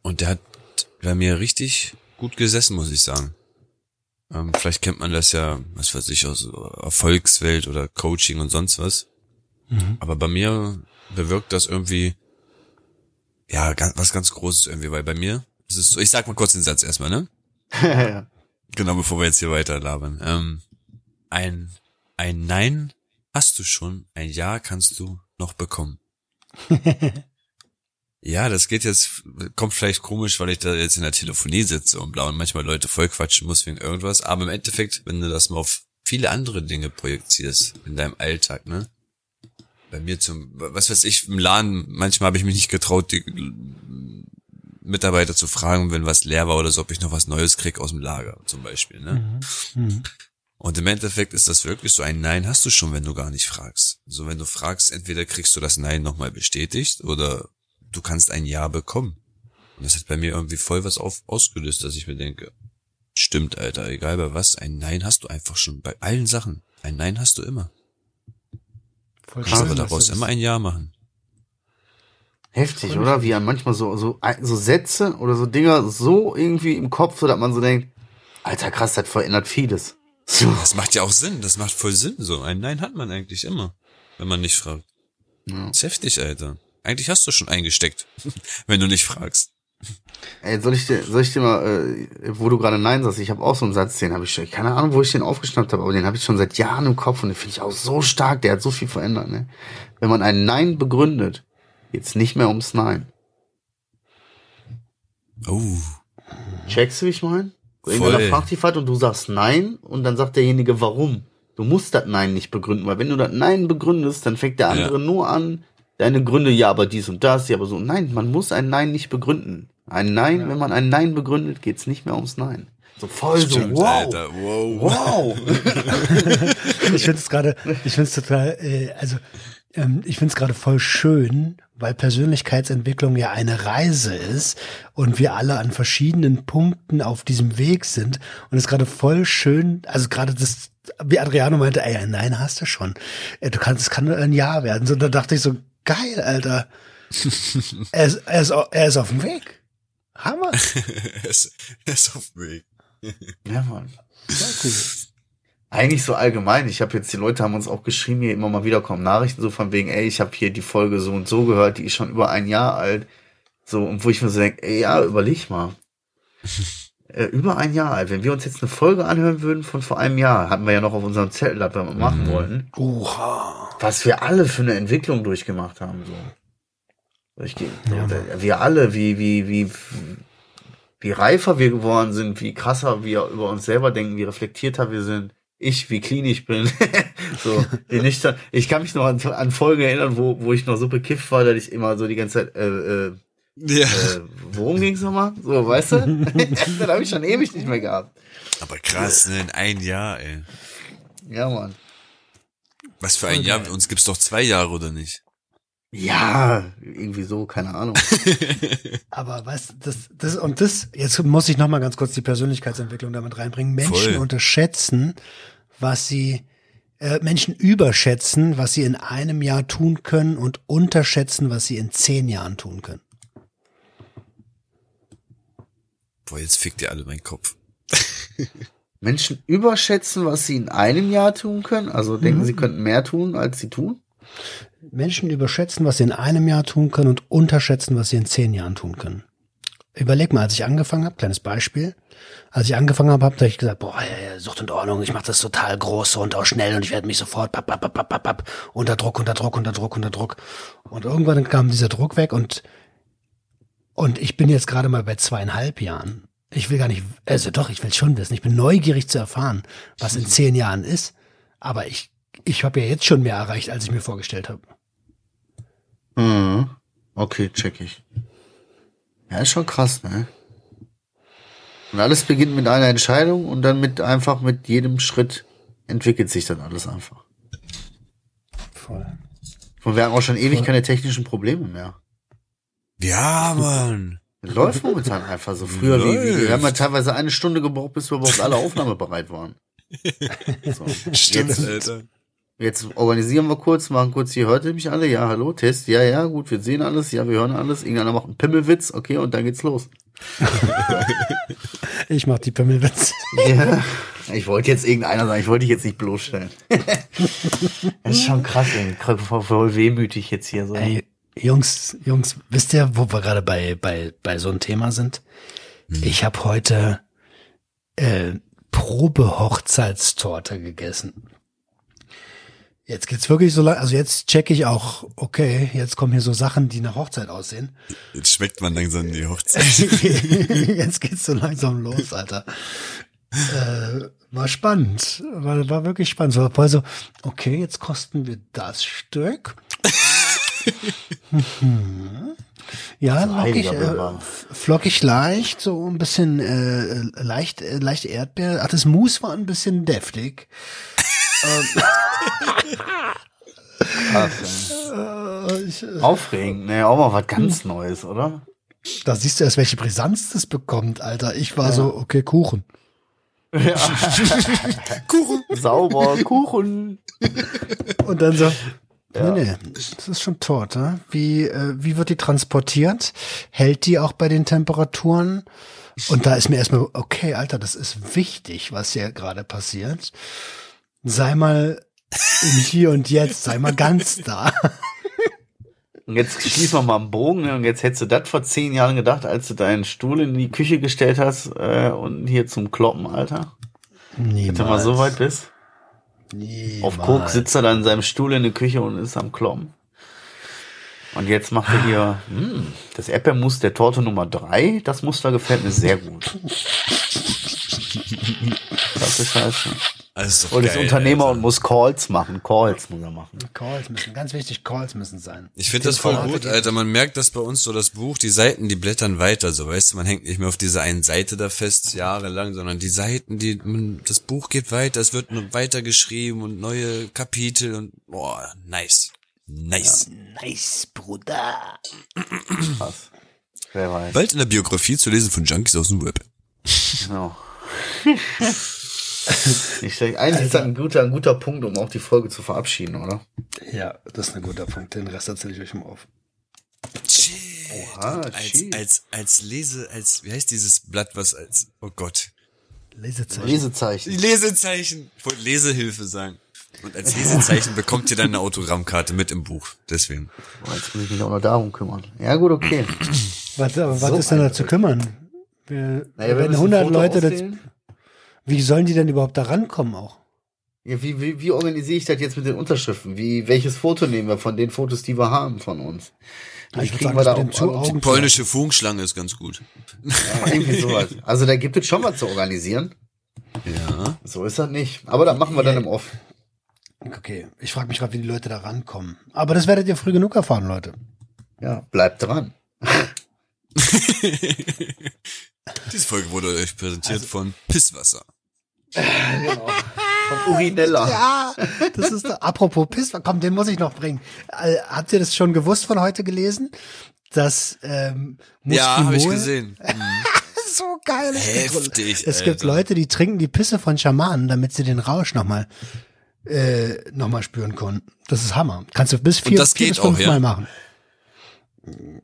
und der hat bei mir richtig gut gesessen, muss ich sagen. Ähm, vielleicht kennt man das ja, was weiß ich, aus Erfolgswelt oder Coaching und sonst was. Aber bei mir bewirkt das irgendwie, ja, was ganz Großes irgendwie, weil bei mir ist es so, ich sag mal kurz den Satz erstmal, ne? Ja. Genau, bevor wir jetzt hier weiter labern. Ähm, ein, ein Nein hast du schon, ein Ja kannst du noch bekommen. ja, das geht jetzt, kommt vielleicht komisch, weil ich da jetzt in der Telefonie sitze und blau und manchmal Leute voll quatschen muss wegen irgendwas, aber im Endeffekt, wenn du das mal auf viele andere Dinge projizierst in deinem Alltag, ne? Bei mir zum, was weiß ich, im Laden, manchmal habe ich mich nicht getraut, die Mitarbeiter zu fragen, wenn was leer war oder so, ob ich noch was Neues krieg aus dem Lager zum Beispiel. Ne? Und im Endeffekt ist das wirklich so ein Nein hast du schon, wenn du gar nicht fragst. So wenn du fragst, entweder kriegst du das Nein nochmal bestätigt oder du kannst ein Ja bekommen. Und das hat bei mir irgendwie voll was auf, ausgelöst, dass ich mir denke, stimmt, Alter, egal bei was, ein Nein hast du einfach schon bei allen Sachen. Ein Nein hast du immer. Voll Du kannst aber daraus immer ein Ja machen. Heftig, oder? Wie manchmal so, so, so Sätze oder so Dinger so irgendwie im Kopf, so dass man so denkt, alter krass, das verändert vieles. So. Das macht ja auch Sinn, das macht voll Sinn so. Ein Nein hat man eigentlich immer, wenn man nicht fragt. Ja. Das ist heftig, Alter. Eigentlich hast du schon eingesteckt, wenn du nicht fragst. Ey, soll ich dir, soll ich dir mal, äh, wo du gerade Nein sagst, ich habe auch so einen Satz, den habe ich schon, keine Ahnung, wo ich den aufgeschnappt habe, aber den habe ich schon seit Jahren im Kopf und den finde ich auch so stark, der hat so viel verändert, ne? Wenn man ein Nein begründet, geht's nicht mehr ums Nein. Oh. Checkst du, wie ich meine? Irgendeiner Voll. fragt dich und du sagst Nein und dann sagt derjenige, warum? Du musst das Nein nicht begründen, weil wenn du das Nein begründest, dann fängt der andere nur an, deine Gründe, ja, aber dies und das, ja, aber so. Nein, man muss ein Nein nicht begründen. Ein Nein, wenn man ein Nein begründet, geht's nicht mehr ums Nein. So voll Stimmt, so, wow. Alter. Wow. Wow. Ich finde es gerade, ich finde es total, äh, also ähm, ich finde es gerade voll schön, weil Persönlichkeitsentwicklung ja eine Reise ist und wir alle an verschiedenen Punkten auf diesem Weg sind und es ist gerade voll schön, also gerade das, wie Adriano meinte, ey, nein, hast du schon, Äh, du kannst, es kann nur ein Jahr werden. So, da dachte ich so, geil, Alter, er ist, er ist, er ist auf dem Weg. Hammer. er, ist, er ist auf dem Weg. Ja, Mann. Sehr cool. Eigentlich so allgemein. Ich habe jetzt, die Leute haben uns auch geschrieben, hier immer mal wieder kommen Nachrichten so von wegen, ey, ich habe hier die Folge so und so gehört, die ist schon über ein Jahr alt. So, und wo ich mir so denke, ey, ja, überleg mal. äh, über ein Jahr alt. Wenn wir uns jetzt eine Folge anhören würden von vor einem Jahr, hatten wir ja noch auf unserem Zettel, das wir mal machen wollten, Oha. was wir alle für eine Entwicklung durchgemacht haben. So. Ich, so wir alle, wie, wie, wie, wie reifer wir geworden sind, wie krasser wir über uns selber denken, wie reflektierter wir sind. Ich, wie clean ich bin. so, wie nüchtern. Ich kann mich noch an, an Folgen erinnern, wo, wo ich noch so bekifft war, dass ich immer so die ganze Zeit, äh, äh, Ja. äh, worum ging's nochmal? So, weißt du? das habe ich schon ewig nicht mehr gehabt. Aber krass, ne? In ein Jahr, ey. Ja, Mann. Was für ein Jahr? Uns gibt's doch zwei Jahre, oder nicht? Ja, irgendwie so, keine Ahnung. Aber was, das, das, und das, jetzt muss ich noch mal ganz kurz die Persönlichkeitsentwicklung damit reinbringen. Menschen Voll. unterschätzen, was sie, äh, Menschen überschätzen, was sie in einem Jahr tun können und unterschätzen, was sie in zehn Jahren tun können. Boah, jetzt fickt ihr alle meinen Kopf. Menschen überschätzen, was sie in einem Jahr tun können, also denken, sie könnten mehr tun, als sie tun. Menschen überschätzen, was sie in einem Jahr tun können und unterschätzen, was sie in zehn Jahren tun können. Überleg mal, als ich angefangen habe, kleines Beispiel, als ich angefangen habe, habe ich gesagt, boah, ja, ja, Sucht und Ordnung, ich mache das total groß und auch schnell und ich werde mich sofort papp, papp, papp, papp, papp, unter Druck, unter Druck, unter Druck, unter Druck. Und irgendwann kam dieser Druck weg und und ich bin jetzt gerade mal bei zweieinhalb Jahren. Ich will gar nicht, also doch, ich will schon wissen. Ich bin neugierig zu erfahren, was in zehn Jahren ist. Aber ich, ich habe ja jetzt schon mehr erreicht, als ich mir vorgestellt habe. Mhm. Okay, check ich. Ja, ist schon krass, ne? Und alles beginnt mit einer Entscheidung und dann mit einfach mit jedem Schritt entwickelt sich dann alles einfach. Voll. Und wir haben auch schon ewig keine technischen Probleme mehr. Ja, Mann. Läuft momentan einfach so. Früher, wie, wie, wir haben ja teilweise eine Stunde gebraucht, bis wir überhaupt alle aufnahmebereit waren. So. Stimmt, Jetzt, Alter. jetzt organisieren wir kurz, machen kurz, hier hört ihr mich alle? Ja, hallo, Test. Ja, ja, gut, wir sehen alles. Ja, wir hören alles. Irgendeiner macht einen Pimmelwitz. Okay, und dann geht's los. Ich mach die Pimmelwitz. Ja, ich wollte jetzt irgendeiner sagen, ich wollte dich jetzt nicht bloßstellen. das ist schon krass, ey. Voll- Voll wehmütig jetzt hier so. Ey, Jungs, Jungs, wisst ihr, wo wir gerade bei, bei, bei so einem Thema sind? Ich habe heute äh, Probe-Hochzeitstorte gegessen. Jetzt geht's wirklich so lang, also jetzt check ich auch, okay, jetzt kommen hier so Sachen, die nach Hochzeit aussehen. Jetzt schmeckt man langsam die Hochzeit. jetzt geht's so langsam los, Alter. Äh, war spannend, war, war wirklich spannend. So, voll so, okay, jetzt kosten wir das Stück. Ja, lockig, heiliger äh, flockig leicht, so ein bisschen äh, leicht, äh, leicht Erdbeer. Ach, das Mousse war ein bisschen deftig. Ey. Äh, äh, Aufregend, ne? Auch mal was ganz Neues, oder? da siehst du erst, welche Brisanz das bekommt, Alter. Ich war so, okay, Kuchen. Kuchen. Sauber, Kuchen. Und dann so, nee, nee, das ist schon Torte. Wie, äh, wie wird die transportiert? Hält die auch bei den Temperaturen? Und da ist mir erstmal, okay, Alter, das ist wichtig, was hier gerade passiert. Sei mal im Hier und Jetzt, sei mal ganz da. Und jetzt schließen wir mal einen Bogen. Ne? Und jetzt hättest du das vor zehn Jahren gedacht, als du deinen Stuhl in die Küche gestellt hast äh, und hier zum Kloppen, Alter. Niemals. Wenn du mal so weit bist. Niemals. Auf Coke sitzt er dann in seinem Stuhl in der Küche und ist am Kloppen. Und jetzt macht er hier hm, das Erdbeermus der Torte Nummer drei. Das Muster gefällt mir sehr gut. Das ist scheiße. Also Und ist Unternehmer Alter. und muss Calls machen. Calls muss er machen. Calls müssen, ganz wichtig, Calls müssen sein. Ich finde das voll gut, Alter. Man merkt, dass bei uns so das Buch, die Seiten, die blättern weiter, so weißt du, man hängt nicht mehr auf dieser einen Seite da fest, jahrelang, sondern die Seiten, die, man, das Buch geht weiter, es wird nur weiter geschrieben und neue Kapitel und, boah, nice. Nice. Nice, Bruder. Krass. Wer weiß. Bald in der Biografie zu lesen von Junkies aus dem Web. Genau. Nicht schlecht. Eigentlich ist das ein guter, ein guter Punkt, um auch die Folge zu verabschieden, oder? Ja, das ist ein guter Punkt. Den Rest erzähle ich euch mal auf. Shit. Oha, als, shit. als, als Lese, als, wie heißt dieses Blatt, was als, oh Gott. Lesezeichen. Lesezeichen. Lesezeichen. Ich wollte Lesehilfe sagen. Und als Lesezeichen bekommt ihr dann eine Autogrammkarte mit im Buch. Deswegen. Boah, Jetzt muss ich mich auch noch darum kümmern. Ja, gut, okay. Was, aber was So ist denn da zu kümmern? Wir, Naja, wenn müssen 100 Foto Leute, das. Wie sollen die denn überhaupt da rankommen auch? Ja, wie, wie, wie organisiere ich das jetzt mit den Unterschriften? Wie, welches Foto nehmen wir von den Fotos, die wir haben von uns? Ich kriegen sagen, wir da auch- Augen- Polnische Funkschlange ist ganz gut. Ja, irgendwie sowas. Also da gibt es schon was zu organisieren. Ja. So ist das nicht. Aber das machen wir dann im Off. Okay, ich frage mich gerade, wie die Leute da rankommen. Aber das werdet ihr früh genug erfahren, Leute. Ja, bleibt dran. Diese Folge wurde euch präsentiert von Pisswasser. Von Urinella. Ja, das ist doch, apropos Piss, komm, den muss ich noch bringen. Äh, habt ihr das schon gewusst von heute gelesen? Dass ähm, Ja, habe ich Muskimol- gesehen. so geil. Es gibt- Heftig, Es gibt Alter. Leute, die trinken die Pisse von Schamanen, damit sie den Rausch nochmal äh, noch mal spüren können. Das ist Hammer. Kannst du bis vier, das vier geht bis fünf auch, ja? Mal machen.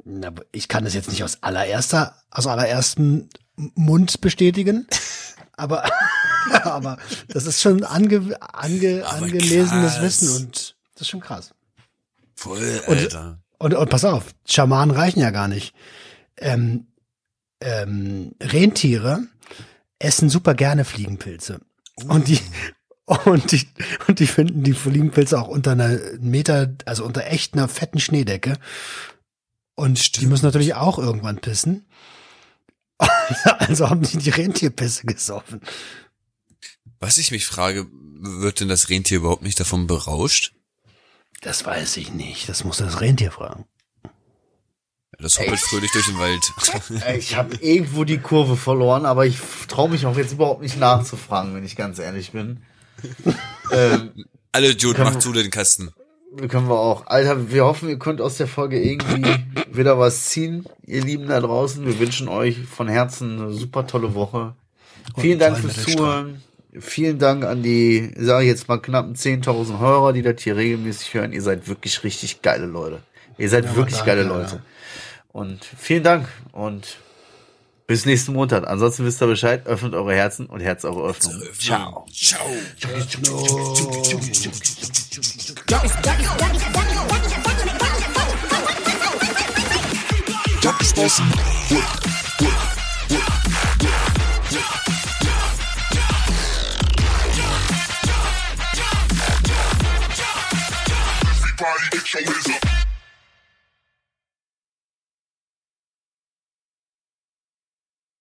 Na, ich kann das jetzt nicht aus allererster, aus allerersten Mund bestätigen, aber, aber das ist schon ange, ange, Aber angelesenes krass. Wissen und das ist schon krass. Voll, Alter. Und, und pass auf, Schamanen reichen ja gar nicht. Ähm, ähm, Rentiere essen super gerne Fliegenpilze. Und die, und die, und die finden die Fliegenpilze auch unter einer Meter, also unter echt einer fetten Schneedecke. Und die müssen natürlich auch irgendwann pissen. Also haben die die Rentierpisse gesoffen. Was ich mich frage, wird denn das Rentier überhaupt nicht davon berauscht? Das weiß ich nicht. Das muss das Rentier fragen. Das hoppelt fröhlich durch den Wald. Ich habe irgendwo die Kurve verloren, aber ich traue mich auch jetzt überhaupt nicht nachzufragen, wenn ich ganz ehrlich bin. ähm, Alle Kann- mach zu den Kasten. Können wir auch. Alter, wir hoffen, ihr könnt aus der Folge irgendwie wieder was ziehen, ihr Lieben da draußen. Wir wünschen euch von Herzen eine super tolle Woche. Vielen Dank fürs. Zuhören. Vielen Dank an die, sage ich jetzt mal, knappen 10.000 Hörer, die das hier regelmäßig hören. Ihr seid wirklich richtig geile Leute. Ihr seid wirklich danke, geile ja. Leute. Und vielen Dank und bis nächsten Montag. Ansonsten wisst ihr Bescheid, öffnet eure Herzen und Herz eure Öffnung. Ciao. Ciao. Web. Everybody get your hands up.